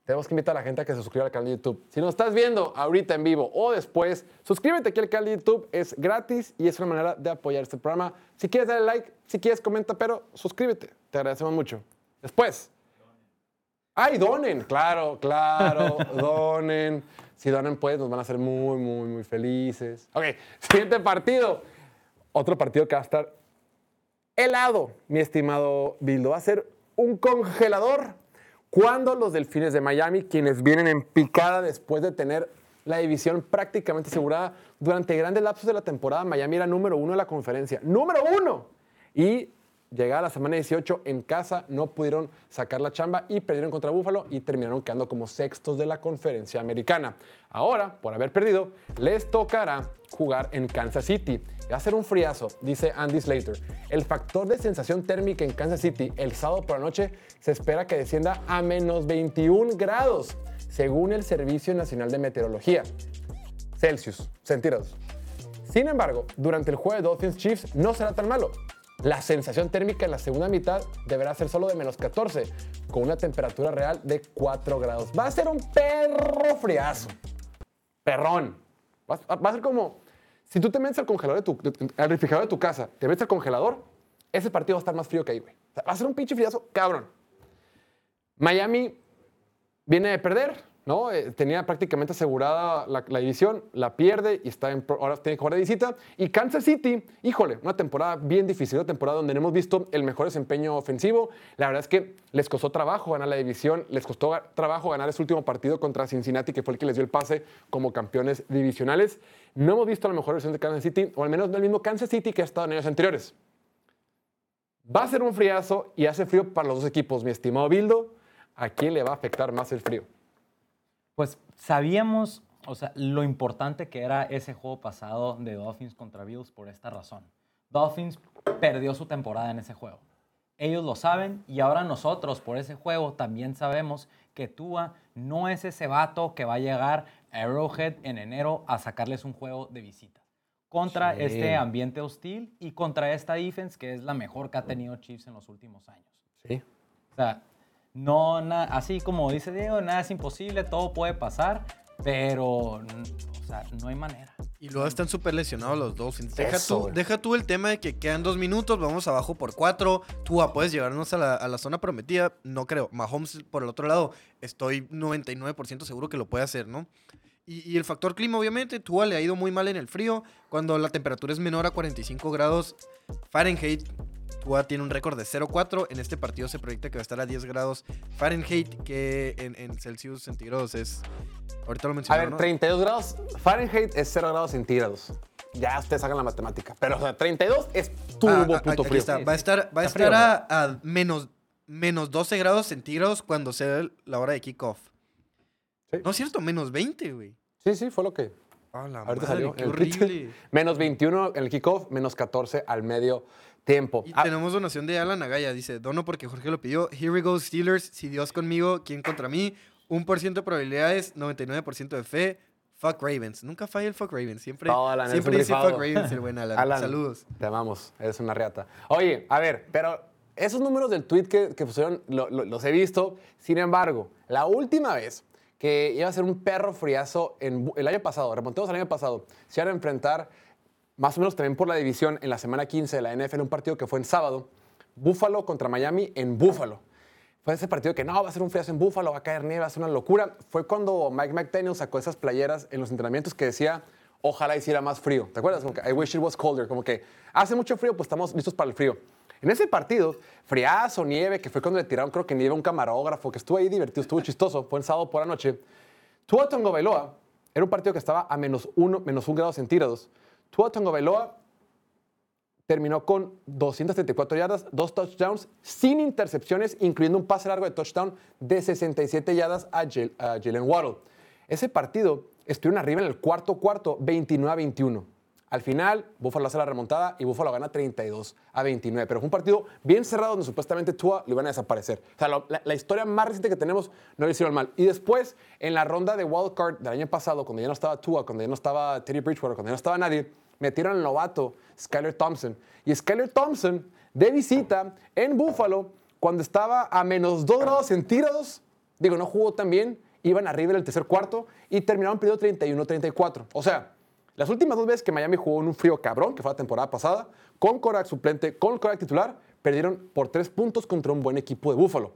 tenemos que invitar a la gente a que se suscriba al canal de YouTube. Si nos estás viendo ahorita en vivo o después, suscríbete aquí al canal de YouTube. Es gratis y es una manera de apoyar este programa. Si quieres darle like, si quieres comenta, pero suscríbete. Te agradecemos mucho. Después. ¡Ay, donen! Claro, claro, donen. Si donen, pues nos van a hacer muy, muy, muy felices. Ok, siguiente partido. Otro partido que va a estar helado, mi estimado Bildo. Va a ser un congelador cuando los Delfines de Miami, quienes vienen en picada después de tener la división prácticamente asegurada durante grandes lapsos de la temporada, Miami era número uno de la conferencia. ¡Número uno! Y llegada la semana 18 en casa no pudieron sacar la chamba y perdieron contra Buffalo y terminaron quedando como sextos de la conferencia americana. Ahora, por haber perdido, les tocará jugar en Kansas City. Va a ser un friazo, dice Andy Slater. El factor de sensación térmica en Kansas City el sábado por la noche se espera que descienda a menos 21 grados, según el Servicio Nacional de Meteorología. Celsius, centígrados. Sin embargo, durante el juego de Dolphins Chiefs no será tan malo. La sensación térmica en la segunda mitad deberá ser solo de menos 14, con una temperatura real de 4 grados. Va a ser un perro friazo. Perrón. Va a, ser como, si tú te metes al congelador de tu, refrigerador de tu casa, te metes al congelador, ese partido va a estar más frío que ahí, güey. Va a ser un pinche friazo, cabrón. Miami viene de perder, ¿no? Eh, tenía prácticamente asegurada la, división, la pierde y está en, ahora tiene que jugar de visita. Y Kansas City, híjole, una temporada bien difícil, una temporada donde no hemos visto el mejor desempeño ofensivo. La verdad es que les costó trabajo ganar la división, les costó trabajo ganar ese último partido contra Cincinnati, que fue el que les dio el pase como campeones divisionales. No hemos visto la mejor versión de Kansas City, o al menos no el mismo Kansas City que ha estado en años anteriores. Va a ser un friazo y hace frío para los dos equipos, mi estimado Bildo. ¿A quién le va a afectar más el frío? Pues sabíamos, o sea, lo importante que era ese juego pasado de Dolphins contra Bills por esta razón. Dolphins perdió su temporada en ese juego. Ellos lo saben y ahora nosotros por ese juego también sabemos que Tua no es ese vato que va a llegar a Arrowhead en enero a sacarles un juego de visita. Contra Sí. este ambiente hostil y contra esta defense que es la mejor que ha tenido Chiefs en los últimos años. Sí. O sea, no, na- así como dice Diego, nada es imposible, todo puede pasar, pero, o sea, no hay manera. Y luego están súper lesionados los Dolphins. Deja Eso, tú, deja tú el tema de que quedan dos minutos, vamos abajo por cuatro. Tú puedes llevarnos a la, a la zona prometida. No creo. Mahomes, por el otro lado, estoy 99% seguro que lo puede hacer, ¿no? Y, y el factor clima, obviamente, Tua le ha ido muy mal en el frío. Cuando la temperatura es menor a 45 grados Fahrenheit, Tua tiene un récord de 0.4. En este partido se proyecta que va a estar a 10 grados Fahrenheit, que en, en Celsius centígrados es. Ahorita lo A mencionaron. ver, ¿no? 32 grados Fahrenheit es 0 grados centígrados. Ya ustedes hagan la matemática. Pero o sea, 32 es turbo Ah, ah, puto aquí frío. está. Va a estar, va a, Está frío, estar a, a menos, menos 12 grados centígrados cuando sea la hora de kickoff. Sí. No es cierto, menos 20, güey. Sí, sí, fue lo que Ah, la ahorita madre, salió. qué horrible. Menos 21 en el kickoff, menos 14 al medio tiempo. Y Ah, tenemos donación de Alan Agaya. Dice, dono porque Jorge lo pidió. Here we go, Steelers. Si Dios conmigo, ¿quién contra mí? Un por ciento de probabilidades, 99% de fe. Fuck Ravens. Nunca falla el fuck Ravens. Siempre, Alan, siempre dice fuck Ravens el buen Alan. Alan, Saludos. Te amamos, eres una reata. Oye, a ver, pero esos números del tweet que, que pusieron lo- lo- los he visto. Sin embargo, la última vez que iba a ser un perro friazo en, el año pasado, remontemos al año pasado, se iban a enfrentar más o menos también por la división en la semana 15 de la NFL, un partido que fue en sábado, Buffalo contra Miami en Buffalo. Fue ese partido que no, va a ser un friazo en Buffalo, va a caer nieve, va a ser una locura. Fue cuando Mike McDaniel sacó esas playeras en los entrenamientos que decía, ojalá hiciera más frío. ¿Te acuerdas? Como que, I wish it was colder. Como que hace mucho frío, pues estamos listos para el frío. En ese partido, friazo, nieve, que fue cuando le tiraron, creo que nieve a un camarógrafo, que estuvo ahí divertido, estuvo chistoso, fue el sábado por la noche. Tua Tongo Bailoa era un partido que estaba a menos uno, menos un grado centígrados. Tua Tongo Bailoa terminó con 234 yardas, dos touchdowns, sin intercepciones, incluyendo un pase largo de touchdown de 67 yardas a Jal- a Jalen Waddle. Ese partido estuvieron arriba en el cuarto cuarto, 29 a 21. Al final, Buffalo hace la remontada y Buffalo gana 32 a 29. Pero fue un partido bien cerrado donde supuestamente Tua lo iban a desaparecer. O sea, la, la historia más reciente que tenemos no le hicieron mal. Y después, en la ronda de wild card del año pasado, cuando ya no estaba Tua, cuando ya no estaba Teddy Bridgewater, cuando ya no estaba nadie, metieron al novato Skyler Thompson. Y Skyler Thompson, de visita en Buffalo, cuando estaba a menos 2 grados centígrados, Digo, no jugó tan bien, iban arriba en el tercer cuarto y terminaron perdiendo 31-34. O sea, las últimas dos veces que Miami jugó en un frío cabrón, que fue la temporada pasada, con Korak suplente, con Korak titular, perdieron por tres puntos contra un buen equipo de Búfalo.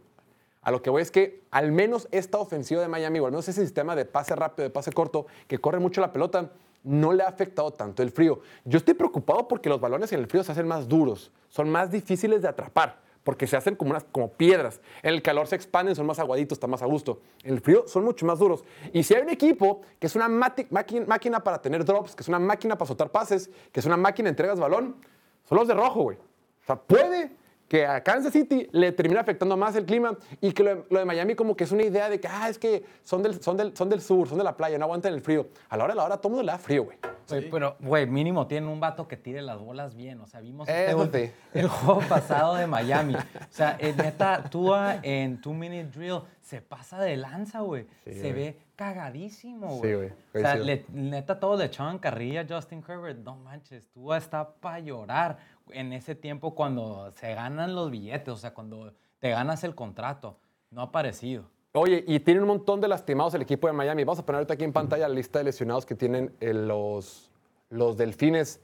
A lo que voy es que al menos esta ofensiva de Miami, o al menos ese sistema de pase rápido, de pase corto, que corre mucho la pelota, no le ha afectado tanto el frío. Yo estoy preocupado porque los balones en el frío se hacen más duros, son más difíciles de atrapar, porque se hacen como, unas, como piedras. En el calor se expanden, son más aguaditos, están más a gusto. En el frío son mucho más duros. Y si hay un equipo que es una máquina para tener drops, que es una máquina para soltar pases, que es una máquina de entregas balón, son los de rojo, güey. O sea, puede que a Kansas City le termine afectando más el clima y que lo de, lo de Miami como que es una idea de que, ah, es que son del, son, del, son del sur, son de la playa, no aguantan el frío. A la hora de la hora todo mundo le da frío, güey. Güey, Pero, güey, mínimo tienen un vato que tire las bolas bien. O sea, vimos este sí. el juego pasado de Miami. O sea, eh, neta, Tua en Two Minute Drill se pasa de lanza, güey. se ve cagadísimo, güey. güey, O sea, le- neta, todos le echaban carrilla a Justin Herbert. No manches, Tua está para llorar en ese tiempo cuando se ganan los billetes. O sea, cuando te ganas el contrato. No ha aparecido. Oye, y tienen un montón de lastimados el equipo de Miami. Vamos a poner ahorita aquí en pantalla la lista de lesionados que tienen eh, los, los delfines.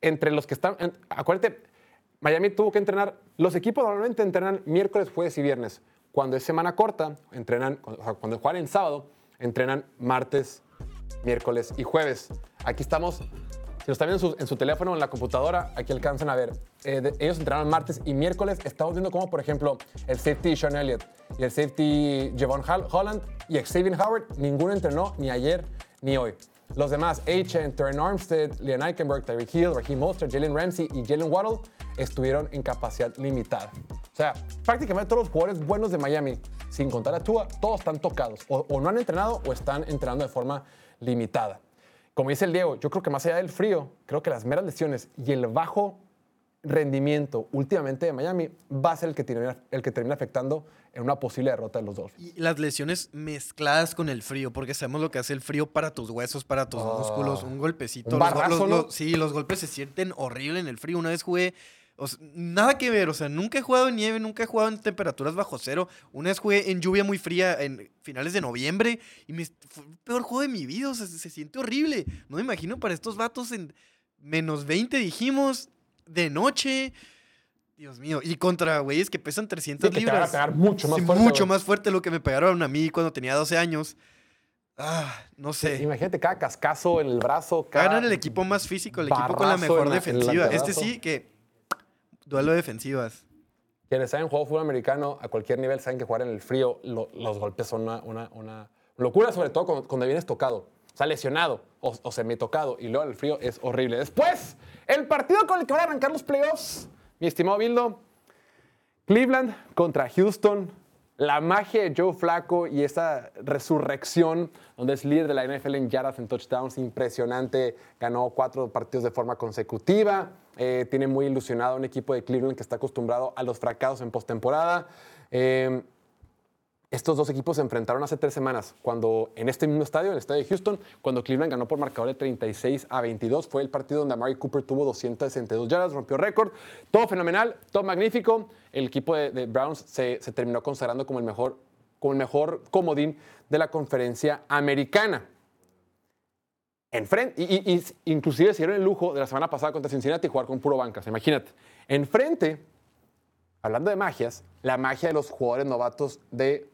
Entre los que están. en- acuérdate, Miami tuvo que entrenar. Los equipos normalmente entrenan miércoles, jueves y viernes. Cuando es semana corta, entrenan. O sea, cuando juegan en sábado, entrenan martes, miércoles y jueves. Aquí estamos. Si lo están viendo en su, teléfono o en la computadora, aquí alcanzan a ver. Eh, ellos entrenaron martes y miércoles. Estamos viendo cómo, por ejemplo, el safety Sean Elliott y el safety Javon Holland y Xavier Howard, ninguno entrenó ni ayer ni hoy. Los demás, H. Terren Armstead, Leon Eichenberg, Tyreek Hill, Raheem Mostert, Jalen Ramsey y Jalen Waddle estuvieron en capacidad limitada. O sea, prácticamente todos los jugadores buenos de Miami, sin contar a Tua, todos están tocados. O, o no han entrenado o están entrenando de forma limitada. Como dice el Diego, yo creo que más allá del frío, creo que las meras lesiones y el bajo rendimiento últimamente de Miami va a ser el que termina, el que termina afectando en una posible derrota de los Dolphins. Y las lesiones mezcladas con el frío, porque sabemos lo que hace el frío para tus huesos, para tus músculos, un golpecito. un los go- barrazo, los- ¿no? los- sí, los golpes se sienten horrible en el frío. Una vez jugué, o sea, nada que ver, o sea, nunca he jugado en nieve, nunca he jugado en temperaturas bajo cero. Una vez jugué en lluvia muy fría en finales de noviembre y me, fue el peor juego de mi vida, o sea, se, se siente horrible. No me imagino para estos vatos en menos 20 dijimos, de noche. Dios mío, y contra güeyes que pesan 300 Sí, que te van a libras. pegar mucho más Sí, fuerte, Mucho más fuerte lo que me pegaron a mí cuando tenía 12 años. Ah, no sé. Imagínate cada cascazo en el brazo. Cada... Ganan el equipo más físico, el equipo con la mejor defensiva. Este sí que. Duelo de defensivas. Quienes saben jugar fútbol americano a cualquier nivel saben que jugar en el frío, lo- los golpes son una, una- una locura, sobre todo cuando, cuando vienes tocado. O sea, lesionado o, o semi-tocado y luego el frío es horrible. Después, el partido con el que van a arrancar los playoffs, mi estimado Bildo, Cleveland contra Houston. La magia de Joe Flacco y esa resurrección, donde es líder de la NFL en yardas, en touchdowns, impresionante. Ganó cuatro partidos de forma consecutiva. Eh, tiene muy ilusionado un equipo de Cleveland que está acostumbrado a los fracasos en postemporada. Eh, estos dos equipos se enfrentaron hace tres semanas, cuando en este mismo estadio, en el estadio de Houston, cuando Cleveland ganó por marcador de 36 a 22. Fue el partido donde Amari Cooper tuvo 262 yardas, rompió récord. Todo fenomenal, todo magnífico. El equipo de, Browns se, terminó consagrando como el, mejor, como el mejor comodín de la conferencia americana. Enfrente, y- y inclusive se dieron el lujo de la semana pasada contra Cincinnati jugar con puro bancas, imagínate. Enfrente, hablando de magias, la magia de los jugadores novatos de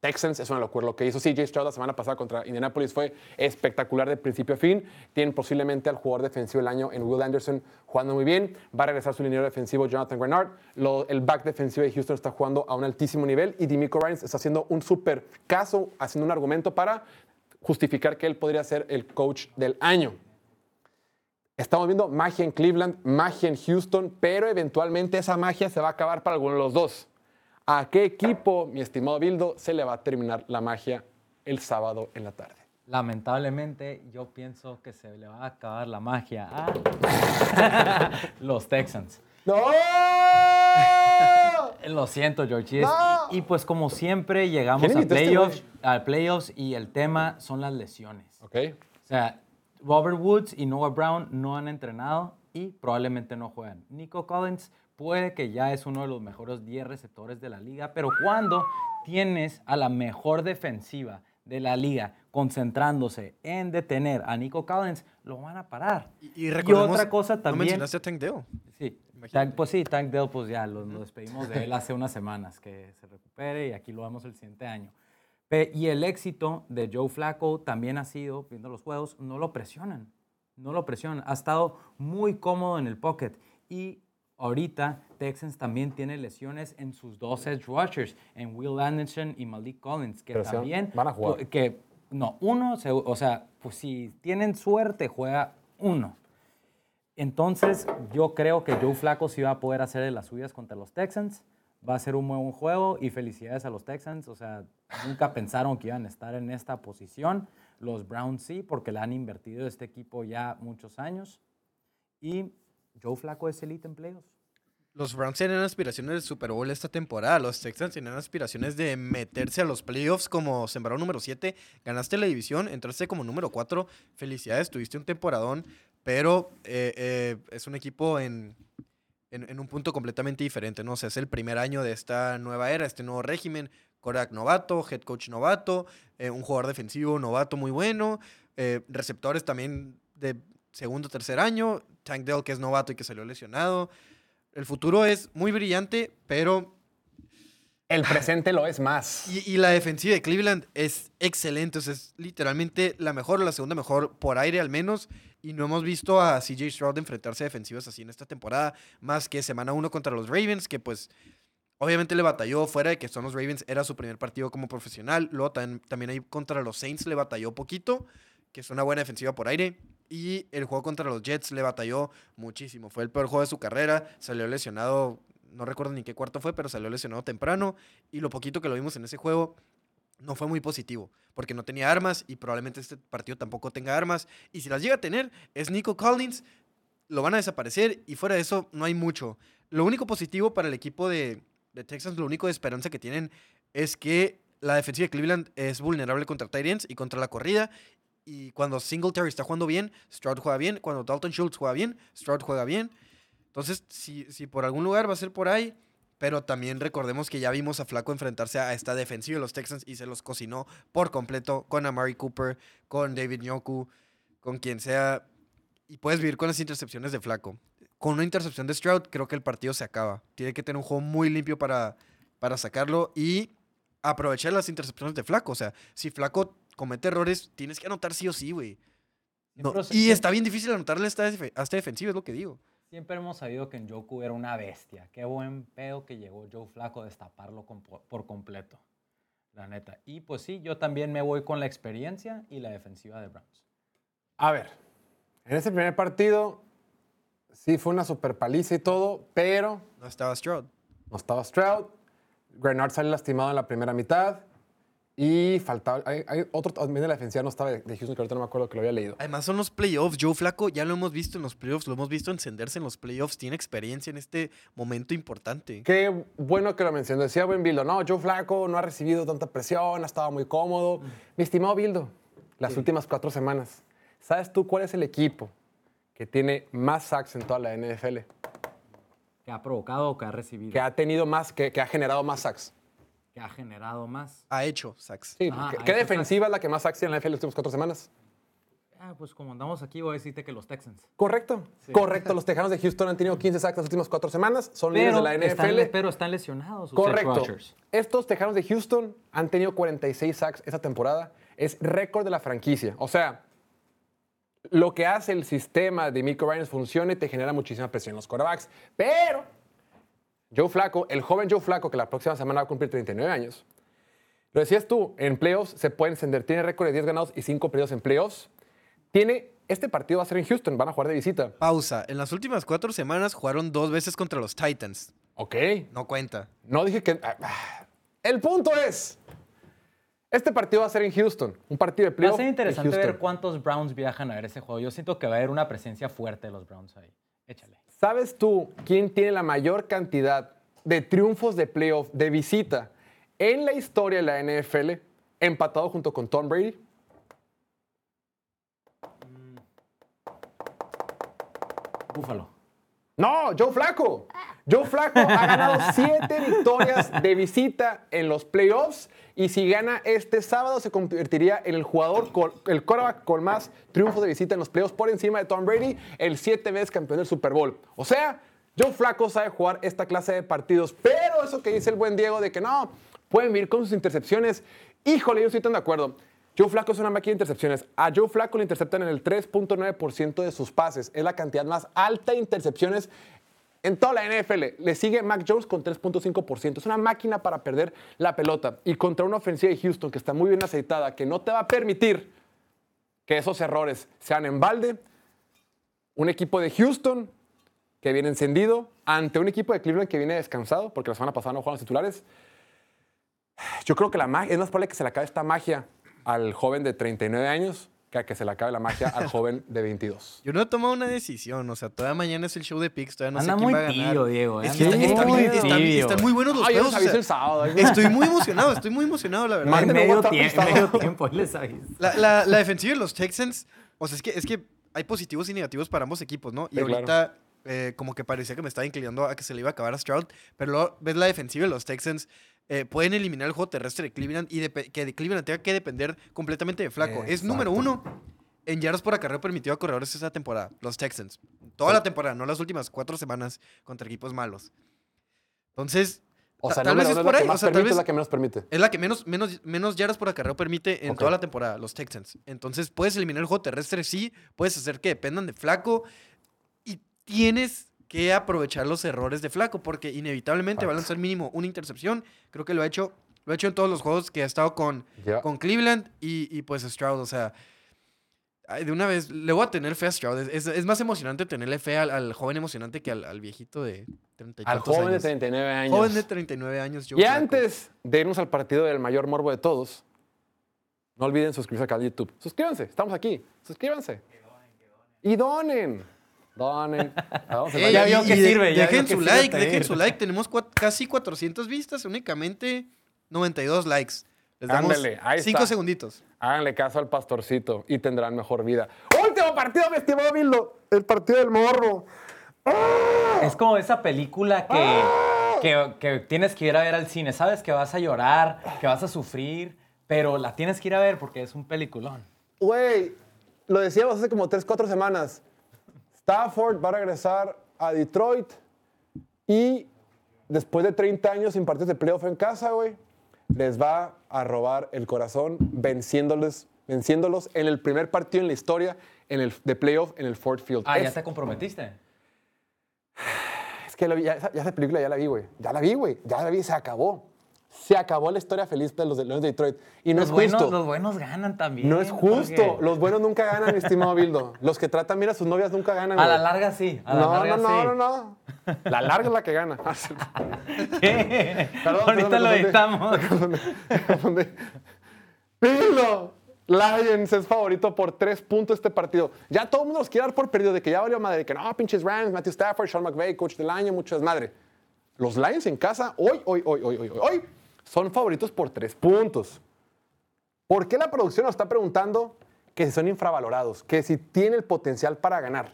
Texans es una locura. Lo que hizo CJ Stroud la semana pasada contra Indianapolis fue espectacular de principio a fin. Tienen posiblemente al jugador defensivo del año en Will Anderson jugando muy bien. Va a regresar su liniero defensivo Jonathan Grenard. El back defensivo de Houston está jugando a un altísimo nivel y Demico Ryans está haciendo un super caso, haciendo un argumento para justificar que él podría ser el coach del año. Estamos viendo magia en Cleveland, magia en Houston, pero eventualmente esa magia se va a acabar para alguno de los dos. ¿A qué equipo, mi estimado Bildo, se le va a terminar la magia el sábado en la tarde? Lamentablemente, yo pienso que se le va a acabar la magia a los Texans. ¡No! Lo siento, George. Y, es- No. y- y pues como siempre llegamos ¿Quién a este playoffs, a playoffs y el tema son las lesiones. Ok. O sea, Robert Woods y Noah Brown no han entrenado y probablemente no juegan. Nico Collins puede que ya es uno de los mejores 10 receptores de la liga, pero cuando tienes a la mejor defensiva de la liga concentrándose en detener a Nico Collins, lo van a parar. Y, y otra cosa No también. mencionaste a Tank Dell. Sí. Tank- pues sí, Tank Dell, pues ya lo, lo despedimos de él hace unas semanas, que se recupere y aquí lo vemos el siguiente año. Y el éxito de Joe Flacco también ha sido, viendo los juegos, no lo presionan, no lo presionan. Ha estado muy cómodo en el pocket y ahorita Texans también tiene lesiones en sus dos edge rushers, en Will Anderson y Malik Collins, que Pero también... van a jugar. Que, no, uno, se- o sea, pues si tienen suerte, juega uno. Entonces, yo creo que Joe Flacco sí va a poder hacer de las suyas contra los Texans. Va a ser un buen juego y felicidades a los Texans. O sea, nunca pensaron que iban a estar en esta posición. Los Browns sí, porque le han invertido este equipo ya muchos años. Y Joe Flacco es elite en playoffs. Los Browns tienen aspiraciones de Super Bowl esta temporada. Los Texans tienen aspiraciones de meterse a los playoffs como sembrado número 7. Ganaste la división, entraste como número 4. Felicidades, tuviste un temporadón, pero eh, eh, es un equipo en, en, un punto completamente diferente, ¿no? O es el primer año de esta nueva era, este nuevo régimen. Korak novato, head coach novato, eh, un jugador defensivo novato muy bueno, receptores también de segundo, tercer año, Tank Dell que es novato y que salió lesionado. El futuro es muy brillante, pero... El presente lo es más. Y, y la defensiva de Cleveland es excelente, o sea, es literalmente la mejor o la segunda mejor por aire al menos. Y no hemos visto a CJ Stroud enfrentarse a defensivas así en esta temporada, más que semana uno contra los Ravens, que pues obviamente le batalló fuera de que son los Ravens, era su primer partido como profesional. Luego tam- también ahí contra los Saints le batalló poquito, que es una buena defensiva por aire. Y el juego contra los Jets le batalló muchísimo. Fue el peor juego de su carrera. Salió lesionado, no recuerdo ni qué cuarto fue, pero salió lesionado temprano. Y lo poquito que lo vimos en ese juego no fue muy positivo, porque no tenía armas y probablemente este partido tampoco tenga armas. Y si las llega a tener, es Nico Collins, lo van a desaparecer y fuera de eso no hay mucho. Lo único positivo para el equipo de, de Texans, lo único de esperanza que tienen es que la defensiva de Cleveland es vulnerable contra Tyrants y contra la corrida. Y cuando Singletary está jugando bien, Stroud juega bien. Cuando Dalton Schultz juega bien, Stroud juega bien. Entonces, si, si por algún lugar va a ser por ahí, pero también recordemos que ya vimos a Flaco enfrentarse a esta defensiva de los Texans y se los cocinó por completo con Amari Cooper, con David Nyoku, con quien sea. Y puedes vivir con las intercepciones de Flaco. Con una intercepción de Stroud, creo que el partido se acaba. Tiene que tener un juego muy limpio para, para sacarlo y aprovechar las intercepciones de Flaco. O sea, si Flaco comete errores, tienes que anotar sí o sí, güey. No, y siempre- está bien difícil anotarle a esta, defe- a esta defensiva, es lo que digo. Siempre hemos sabido que en Joku era una bestia. Qué buen pedo que llegó Joe Flaco a destaparlo por completo. La neta. Y pues sí, yo también me voy con la experiencia y la defensiva de Browns. A ver, en ese primer partido sí fue una super paliza y todo, pero No estaba Stroud. no estaba Stroud. Grenard sale lastimado en la primera mitad. Y faltaba. Hay, hay otro también de la defensiva, no estaba de, de Houston, que ahorita no me acuerdo que lo había leído. Además son los playoffs. Joe Flaco ya lo hemos visto en los playoffs, lo hemos visto encenderse en los playoffs. Tiene experiencia en este momento importante. Qué bueno que lo mencionó. Decía buen Bildo, no, Joe Flaco no ha recibido tanta presión, ha estado muy cómodo. Mi estimado Bildo, las últimas cuatro semanas, ¿sabes tú cuál es el equipo que tiene más sacks en toda la NFL? Que ha provocado o que ha recibido. Que ha tenido más, que, que ha generado más sacks. Que ha generado más. Ha hecho sacks. Sí, Ajá, ¿qué, defensiva es la que más sacks tiene en la NFL las últimas cuatro semanas? Ah, pues como andamos aquí, voy a decirte que los Texans. Correcto, correcto. Los Tejanos de Houston han tenido 15 sacks las últimas cuatro semanas, son líderes de la están, NFL. pero están lesionados sus Correcto. Estos Tejanos de Houston han tenido 46 sacks esta temporada. Es récord de la franquicia. O sea, lo que hace el sistema de Miko Ryans funciona y te genera muchísima presión en los quarterbacks. Pero Joe Flaco, el joven Joe Flaco, que la próxima semana va a cumplir 39 años, lo decías tú, en playoffs se puede encender. Tiene récord de 10 ganados y 5 perdidos en playoffs. Tiene, este partido va a ser en Houston, van a jugar de visita. Pausa. En las últimas cuatro semanas jugaron dos veces contra los Titans. Ok. No cuenta. No dije que. ah, ah. El punto es. Este partido va a ser en Houston. Un partido de Va playoff. a ser interesante ver cuántos Browns viajan a ver ese juego. Yo siento que va a haber una presencia fuerte de los Browns ahí. Échale. ¿Sabes tú quién tiene la mayor cantidad de triunfos de playoff de visita en la historia de la NFL, empatado junto con Tom Brady? Búfalo. No, Joe Flaco. Joe Flaco ha ganado siete victorias de visita en los playoffs y si gana este sábado se convertiría en el jugador, con, el quarterback con más triunfos de visita en los playoffs por encima de Tom Brady, el siete veces campeón del Super Bowl. O sea, Joe Flaco sabe jugar esta clase de partidos, pero eso que dice el buen Diego de que no, pueden vivir con sus intercepciones, híjole, yo estoy tan de acuerdo. Joe Flaco es una máquina de intercepciones. A Joe Flaco le interceptan en el 3.9% de sus pases. Es la cantidad más alta de intercepciones en toda la NFL. Le sigue Mac Jones con 3.5%. Es una máquina para perder la pelota. Y contra una ofensiva de Houston que está muy bien aceitada, que no te va a permitir que esos errores sean en balde. Un equipo de Houston que viene encendido ante un equipo de Cleveland que viene descansado, porque la semana pasada no jugaron los titulares. Yo creo que la magia, es más probable que se le acabe esta magia al joven de 39 años que a que se le acabe la magia al joven de 22. Yo no he tomado una decisión, o sea, todavía mañana es el show de Pix, todavía no Anda sé quién muy va a ganar. tío, Diego. ¿eh? Es que Anda está- está muy bien- están- tibio. están muy buenos los Ay, yo juegos. les o aviso sea, el sábado. ay, Estoy muy emocionado, estoy muy emocionado, la verdad. A medio tiempo, medio tiempo les aviso. La, la- la defensiva de los Texans, o sea, es que, es que hay positivos y negativos para ambos equipos, ¿no? Y Sí, ahorita eh, como que parecía que me estaba inclinando a que se le iba a acabar a Stroud, pero luego ves la defensiva de los Texans, eh, pueden eliminar el juego terrestre de Cleveland y que de Cleveland tenga que depender completamente de Flaco. Es número uno en yardas por acarreo permitido a corredores esta temporada, los Texans. Toda la temporada, no las últimas cuatro semanas contra equipos malos. Entonces, O ta- sea, tal vez es por ahí, o sea, tal vez es la que menos permite. es la que menos, menos, menos yardas por acarreo permite en toda la temporada, los Texans. Entonces, puedes eliminar el juego terrestre, sí. Puedes hacer que dependan de Flaco. Y tienes que aprovechar los errores de Flaco, porque inevitablemente va a lanzar mínimo una intercepción. Creo que lo ha hecho, lo ha hecho en todos los juegos que ha estado con, con Cleveland y, y, pues Stroud. O sea, de una vez, le voy a tener fe a Stroud. Es, es- más emocionante tenerle fe al, al joven emocionante que al, al viejito de 30 y Al joven de años. 39 años. Joven de 39 años. Joe Y Flacco. antes de irnos al partido del mayor morbo de todos, no olviden suscribirse al canal de YouTube. Suscríbanse, estamos aquí. Suscríbanse. Y donen. Donen. Ah, Vamos a Ey, Ya vio que y de- sirve, ya Dejen su sirve like, dejen su like. Tenemos cua- casi 400 vistas, únicamente 92 likes. Les damos Ándale, ahí 5 está. segunditos. Háganle caso al pastorcito y tendrán mejor vida. Último partido, mi estimado Bildo. El partido del morro. Es como esa película que, que, que tienes que ir a ver al cine. Sabes que vas a llorar, que vas a sufrir, pero la tienes que ir a ver porque es un peliculón. Güey, lo decíamos hace como 3, 4 semanas. Stafford va a regresar a Detroit y después de 30 años sin partidos de playoff en casa, güey, les va a robar el corazón venciéndoles, venciéndolos en el primer partido en la historia en el, de playoff en el Ford Field. Ah, ya te comprometiste. es que lo vi- ya, ya esa película ya la vi, güey. Ya la vi, güey. Ya la vi, se acabó. Se acabó la historia feliz de los de Leones de Detroit. Y no Los es buenos, justo. los buenos ganan también. No es justo. porque Los buenos nunca ganan, mi estimado Bildo. Los que tratan bien a sus novias nunca ganan. A la larga sí. A la No, larga no, no, sí. no, no. La larga es la que gana. ¿Qué? Perdón, Ahorita perdón, lo editamos. Bildo. Lions es favorito por tres puntos este partido. Ya todo el mundo los quiere dar por perdido de que ya valió madre, que no, pinches Rams, Matthew Stafford, Sean McVay, coach del año, mucho desmadre. Los Lions en casa, hoy, hoy, hoy, hoy, hoy, hoy, hoy, son favoritos por tres puntos. ¿Por qué la producción nos está preguntando que si son infravalorados, que si tiene el potencial para ganar?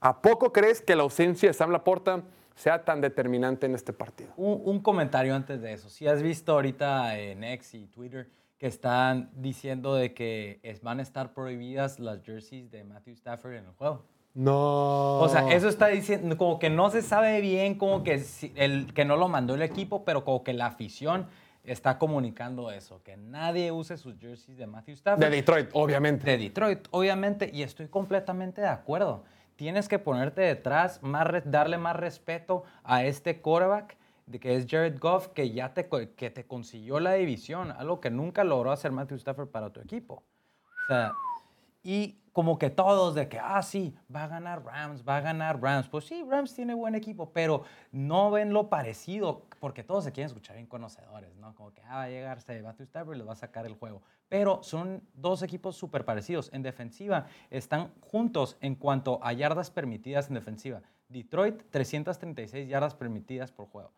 ¿A poco crees que la ausencia de Sam Laporta sea tan determinante en este partido? Un, un comentario antes de eso. Si has visto ahorita en X y Twitter que están diciendo de que es- van a estar prohibidas las jerseys de Matthew Stafford en el juego. No. O sea, eso está diciendo, como que no se sabe bien, como que, el, que no lo mandó el equipo, pero como que la afición está comunicando eso, que nadie use sus jerseys de Matthew Stafford. De Detroit, obviamente. De Detroit, obviamente, y estoy completamente de acuerdo. Tienes que ponerte detrás, más darle más respeto a este quarterback, de que es Jared Goff, que ya te, que te consiguió la división, algo que nunca logró hacer Matthew Stafford para tu equipo. O sea, y como que todos de que, ah, sí, va a ganar Rams, va a ganar Rams. Pues sí, Rams tiene buen equipo, pero no ven lo parecido, porque todos se quieren escuchar bien conocedores, ¿no? Como que, ah, va a llegarse Matthew Stafford y les va a sacar el juego. Pero son dos equipos súper parecidos. En defensiva están juntos en cuanto a yardas permitidas en defensiva. Detroit, 336 yardas permitidas por juego.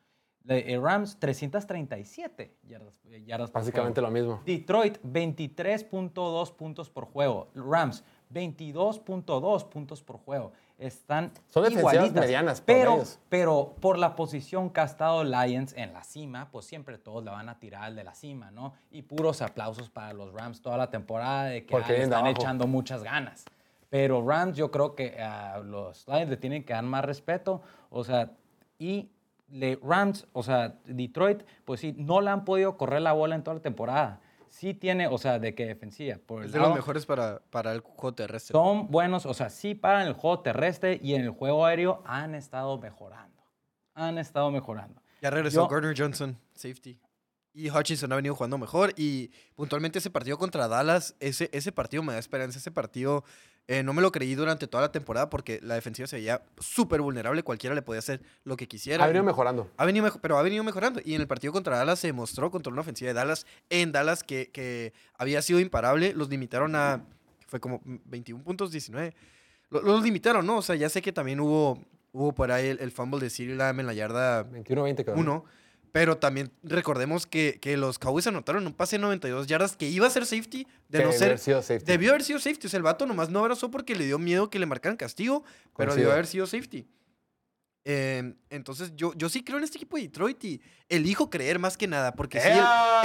Eh, Rams, 337 yardas, eh, yardas por Básicamente juego. lo mismo. Detroit, 23.2 puntos por juego. Rams, 22.2 puntos por juego. están Son igualitas. medianas, pero, promedios. pero por la posición que ha estado Lions en la cima, pues siempre todos le van a tirar al de la cima, ¿no? Y puros aplausos para los Rams toda la temporada de que ah, están abajo. echando muchas ganas. Pero Rams yo creo que a los Lions le tienen que dar más respeto, o sea, y le, Rams, o sea, Detroit, pues sí, no le han podido correr la bola en toda la temporada. Sí tiene, o sea, de que defensiva. Por Es de los mejores para, para el juego terrestre. son buenos, o sea, sí paran el juego terrestre y en el juego aéreo han estado mejorando. Han estado mejorando. Ya regresó Yo- Gardner Johnson, safety. Y Hutchinson ha venido jugando mejor. Y puntualmente ese partido contra Dallas, ese, ese partido me da esperanza. Ese partido eh, no me lo creí durante toda la temporada porque la defensiva se veía súper vulnerable, cualquiera le podía hacer lo que quisiera. Ha venido mejorando. Ha venido pero ha venido mejorando. Y en el partido contra Dallas se demostró contra una ofensiva de Dallas en Dallas que, que había sido imparable. Los limitaron a, fue como 21 puntos, 19. Los, limitaron, ¿no? O sea, ya sé que también hubo, hubo por ahí el, fumble de Cyril Lam en la yarda 21-20, 1. Pero también recordemos que, que los Cowboys anotaron un pase de 92 yardas que iba a ser safety. De Que no debió ser. haber sido safety. Debió haber sido safety. O sea, el vato nomás no abrazó porque le dio miedo que le marcaran castigo. Pero Coincido. debió haber sido safety. Eh, entonces, yo, yo sí creo en este equipo de Detroit y elijo creer más que nada. Porque sí, el,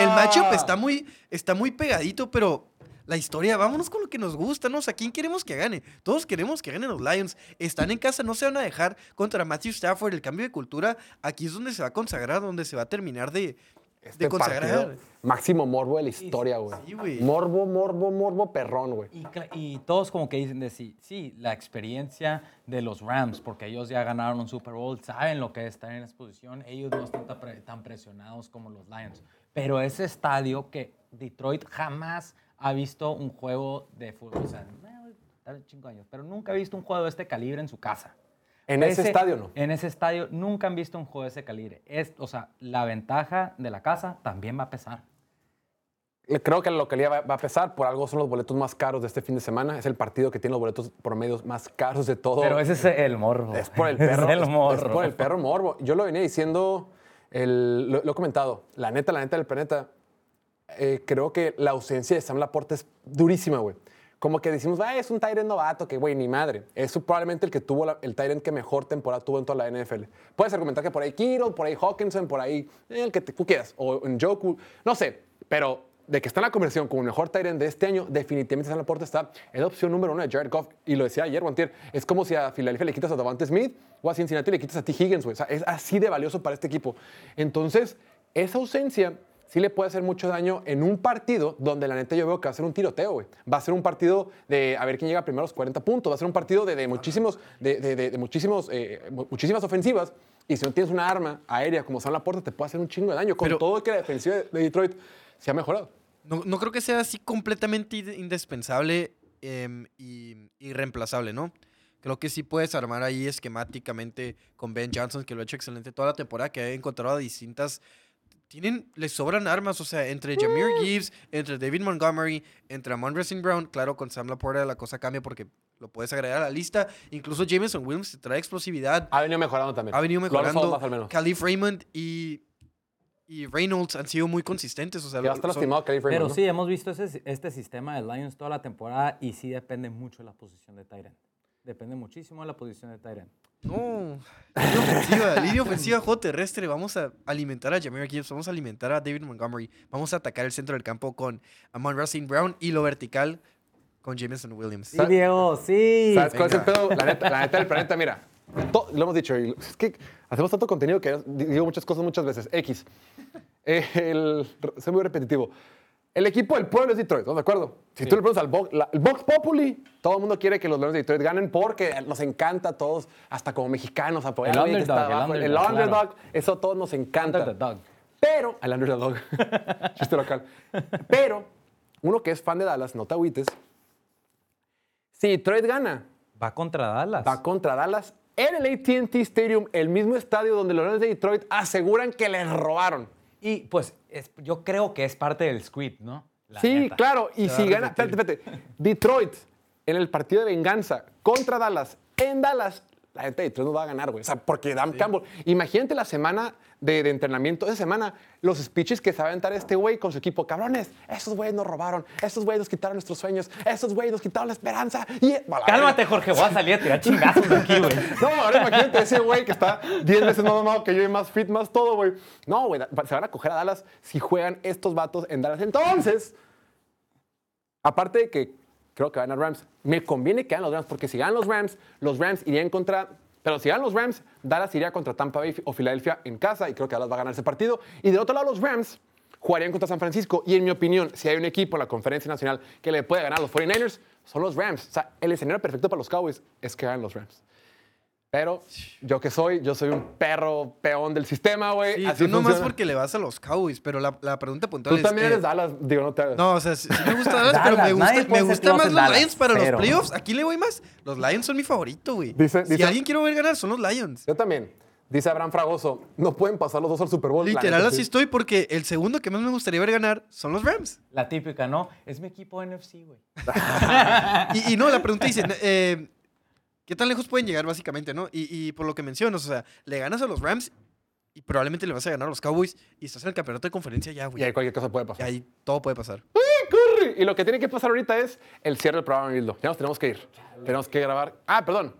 el matchup está muy, está muy pegadito, pero la historia, vámonos con lo que nos gusta, ¿no? O sea, ¿quién queremos que gane? Todos queremos que ganen los Lions. Están en casa, no se van a dejar contra Matthew Stafford. El cambio de cultura, aquí es donde se va a consagrar, donde se va a terminar de, Este de consagrar. partido, máximo morbo de la historia, güey. Sí, güey. morbo, morbo, morbo, perrón, güey. Y, todos como que dicen de sí, sí, la experiencia de los Rams, porque ellos ya ganaron un Super Bowl, saben lo que es estar en esa posición, ellos no están tan, pre- tan presionados como los Lions. Pero ese estadio que Detroit jamás ha visto un juego de fútbol, o sea, eh, tal cinco años, pero nunca ha visto un juego de este calibre en su casa. En ese estadio, ¿no? En ese estadio nunca han visto un juego de ese calibre. Es, o sea, la ventaja de la casa también va a pesar. Creo que la localidad va, a pesar, por algo son los boletos más caros de este fin de semana. Es el partido que tiene los boletos promedios más caros de todo. Pero ese es el morbo. Es por el perro. Es el es- morbo. Es, por el perro morbo. Yo lo venía diciendo, el- lo, lo he comentado. La neta, la neta del planeta. Eh, creo que la ausencia de Sam Laporte es durísima, güey. Como que decimos, ah, es un Tyrant novato, que güey, ni madre. Es probablemente el que tuvo la- el Tyrant que mejor temporada tuvo en toda la NFL. Puedes argumentar que por ahí Kittle, por ahí Hawkinson, por ahí eh, el que te- tú quieras, o en Joku, no sé, pero de que está en la conversión como el mejor Tyrant de este año, definitivamente Sam Laporte está en la opción número uno de Jared Goff. Y lo decía ayer, Guantier, es como si a Filadelfia le quitas a Davante Smith o a Cincinnati le quitas a T. Higgins, güey. O sea, es así de valioso para este equipo. Entonces, esa ausencia sí le puede hacer mucho daño en un partido donde la neta yo veo que va a ser un tiroteo, güey. Va a ser un partido de a ver quién llega primero a los 40 puntos. Va a ser un partido de, de muchísimos, de, de- muchísimos, eh, mu- muchísimas ofensivas. Y si no tienes una arma aérea como Sam Laporta, te puede hacer un chingo de daño. Con Pero- todo que la defensiva de de Detroit se ha mejorado. No, no creo que sea así completamente indispensable em, y irreemplazable, ¿no? Creo que sí puedes armar ahí esquemáticamente con Ben Johnson, que lo ha hecho excelente toda la temporada, que ha encontrado a distintas... Tienen, les sobran armas, o sea, entre Jameer Gibbs, entre David Montgomery, entre Amon St. Brown, claro, con Sam Laporta la cosa cambia porque lo puedes agregar a la lista. Incluso Jameson Williams trae explosividad, Ha venido mejorando también. ha venido mejorando. más al menos. Khalif Raymond y, y Reynolds han sido muy consistentes, o sea, Ya está son- lastimado Kelly Freeman, Pero ¿no? sí, hemos visto ese- este sistema de Lions toda la temporada y sí depende mucho de la posición de Tyrant. Depende muchísimo de la posición de Tyrant. No. Línea ofensiva, línea ofensiva, juego terrestre. Vamos a alimentar a Jameer Gibbs, vamos a alimentar a David Montgomery. Vamos a atacar el centro del campo con Amon Racing Brown y lo vertical con Jameson Williams. Sí, Diego, sí. ¿Sabes cuál es el pedo? La neta, la neta del planeta, mira. to- lo hemos dicho, es que hacemos tanto contenido que digo muchas cosas muchas veces. X. Eh, el, soy muy repetitivo. El equipo del pueblo es Detroit, ¿estás de acuerdo? Si tú le preguntas al Vox, la- el Vox Populi, todo el mundo quiere que los Leones de Detroit ganen porque nos encanta a todos, hasta como mexicanos, apoyar El el. El underdog, eso a todos nos encanta. Pero, al underdog, chiste local. Pero, uno que es fan de Dallas, no te agüites, si Detroit gana, Va contra Dallas. va contra Dallas en el ATT Stadium, el mismo estadio donde los Leones de Detroit aseguran que les robaron. Y pues es- yo creo que es parte del script, ¿no? La sí, neta. claro. Y si gana, espérate, espérate. Detroit en el partido de venganza contra Dallas, en Dallas, la gente de Detroit no va a ganar, güey. O sea, porque Dan Campbell. Imagínate la semana de, de entrenamiento, esa semana, los speeches que se va a aventar este güey con su equipo. Cabrones, esos güeyes nos robaron, esos güeyes nos quitaron nuestros sueños, esos güeyes nos quitaron la esperanza. Y, Bueno, Cálmate, Jorge, voy a salir a tirar chingazos de aquí, güey. no, ahora imagínate ese güey que está 10 veces más mamado que yo y más fit, más todo, güey. No, güey, se van a coger a Dallas si juegan estos vatos en Dallas. Entonces, aparte de que creo que van a Rams, me conviene que ganen los Rams, porque si ganan los Rams, los Rams irían contra. Pero si ganan los Rams, Dallas iría contra Tampa Bay o Filadelfia en casa y creo que Dallas va a ganar ese partido. Y del otro lado, los Rams jugarían contra San Francisco. Y en mi opinión, si hay un equipo en la conferencia nacional que le puede ganar a los 49ers, son los Rams. O sea, el escenario perfecto para los Cowboys es que ganen los Rams. Pero yo que soy, yo soy un perro peón del sistema, güey. Sí, Así tú nomás porque le vas a los Cowboys, pero la, la pregunta puntual Tú es... también eh, eres Dallas, digo, no te hagas. No, o sea, sí, sí me gusta Dallas, pero me gusta, me gusta más los Dallas, Lions para los playoffs. Aquí le voy más. Los Lions son mi favorito, güey. Dice- si dice- alguien quiere ver ganar, son los Lions. Yo también. Dice Abraham Fragoso, no pueden pasar los dos al Super Bowl. Literal así sí. estoy porque el segundo que más me gustaría ver ganar son los Rams. La típica, ¿no? Es mi equipo NFC, güey. Y, y no, la pregunta dice, eh, ¿qué tan lejos pueden llegar básicamente, no? Y, y por lo que mencionas, o sea, le ganas a los Rams y probablemente le vas a ganar a los Cowboys y estás en el campeonato de conferencia ya, Y güey. ahí cualquier cosa puede Y pasar. ahí todo puede pasar. ¡Corre! Y lo que tiene que pasar ahorita es el cierre del programa, Mildo. Ya nos tenemos que ir. Tenemos que grabar. Ah, perdón.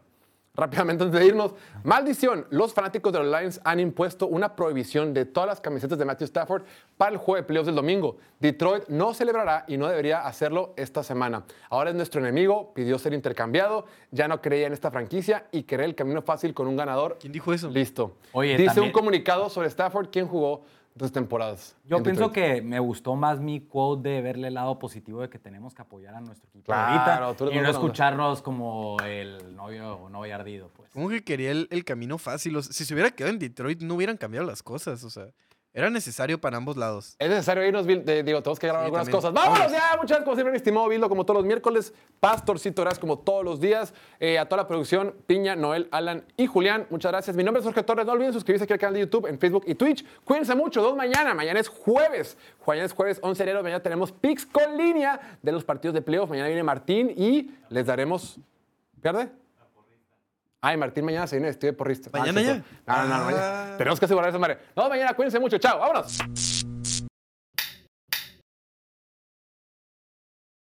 Rápidamente antes de irnos. Maldición. Los fanáticos de los Lions han impuesto una prohibición de todas las camisetas de Matthew Stafford para el juego de playoffs del domingo. Detroit no celebrará y no debería hacerlo esta semana. Ahora es nuestro enemigo, pidió ser intercambiado, ya no creía en esta franquicia y quería el camino fácil con un ganador. ¿Quién dijo eso? Listo. Oye, Dice también- un comunicado sobre Stafford, quien jugó dos temporadas. Yo en pienso Detroit. que me gustó más mi quote de verle el lado positivo de que tenemos que apoyar a nuestro equipo Claro, ahorita tú eres y no escucharnos como el novio o novia ardido, pues. ¿Cómo que quería el, el camino fácil? O sea, si se hubiera quedado en Detroit, no hubieran cambiado las cosas. O sea, era necesario para ambos lados. Es necesario irnos, digo, tenemos que grabar Sí, algunas también. cosas. ¡Vámonos ya! Muchas gracias, como siempre, mi estimado Bildo, como todos los miércoles. Pastorcito, gracias como todos los días. Eh, a toda la producción, Piña, Noel, Alan y Julián, muchas gracias. Mi nombre es Jorge Torres. No olviden suscribirse aquí al canal de YouTube, en Facebook y Twitch. Cuídense mucho. Dos mañana. Mañana es jueves. Mañana es jueves 11 de enero. Mañana tenemos Pix con línea de los partidos de playoff. Mañana viene Martín y les daremos... ¿Pierde? Ay, Martín mañana se viene vestido de porrista. ¿Mañana Ah, ya? No, no, no, mañana. Ah. Tenemos que asegurar esa madre. No, mañana cuídense mucho. Chao, vámonos.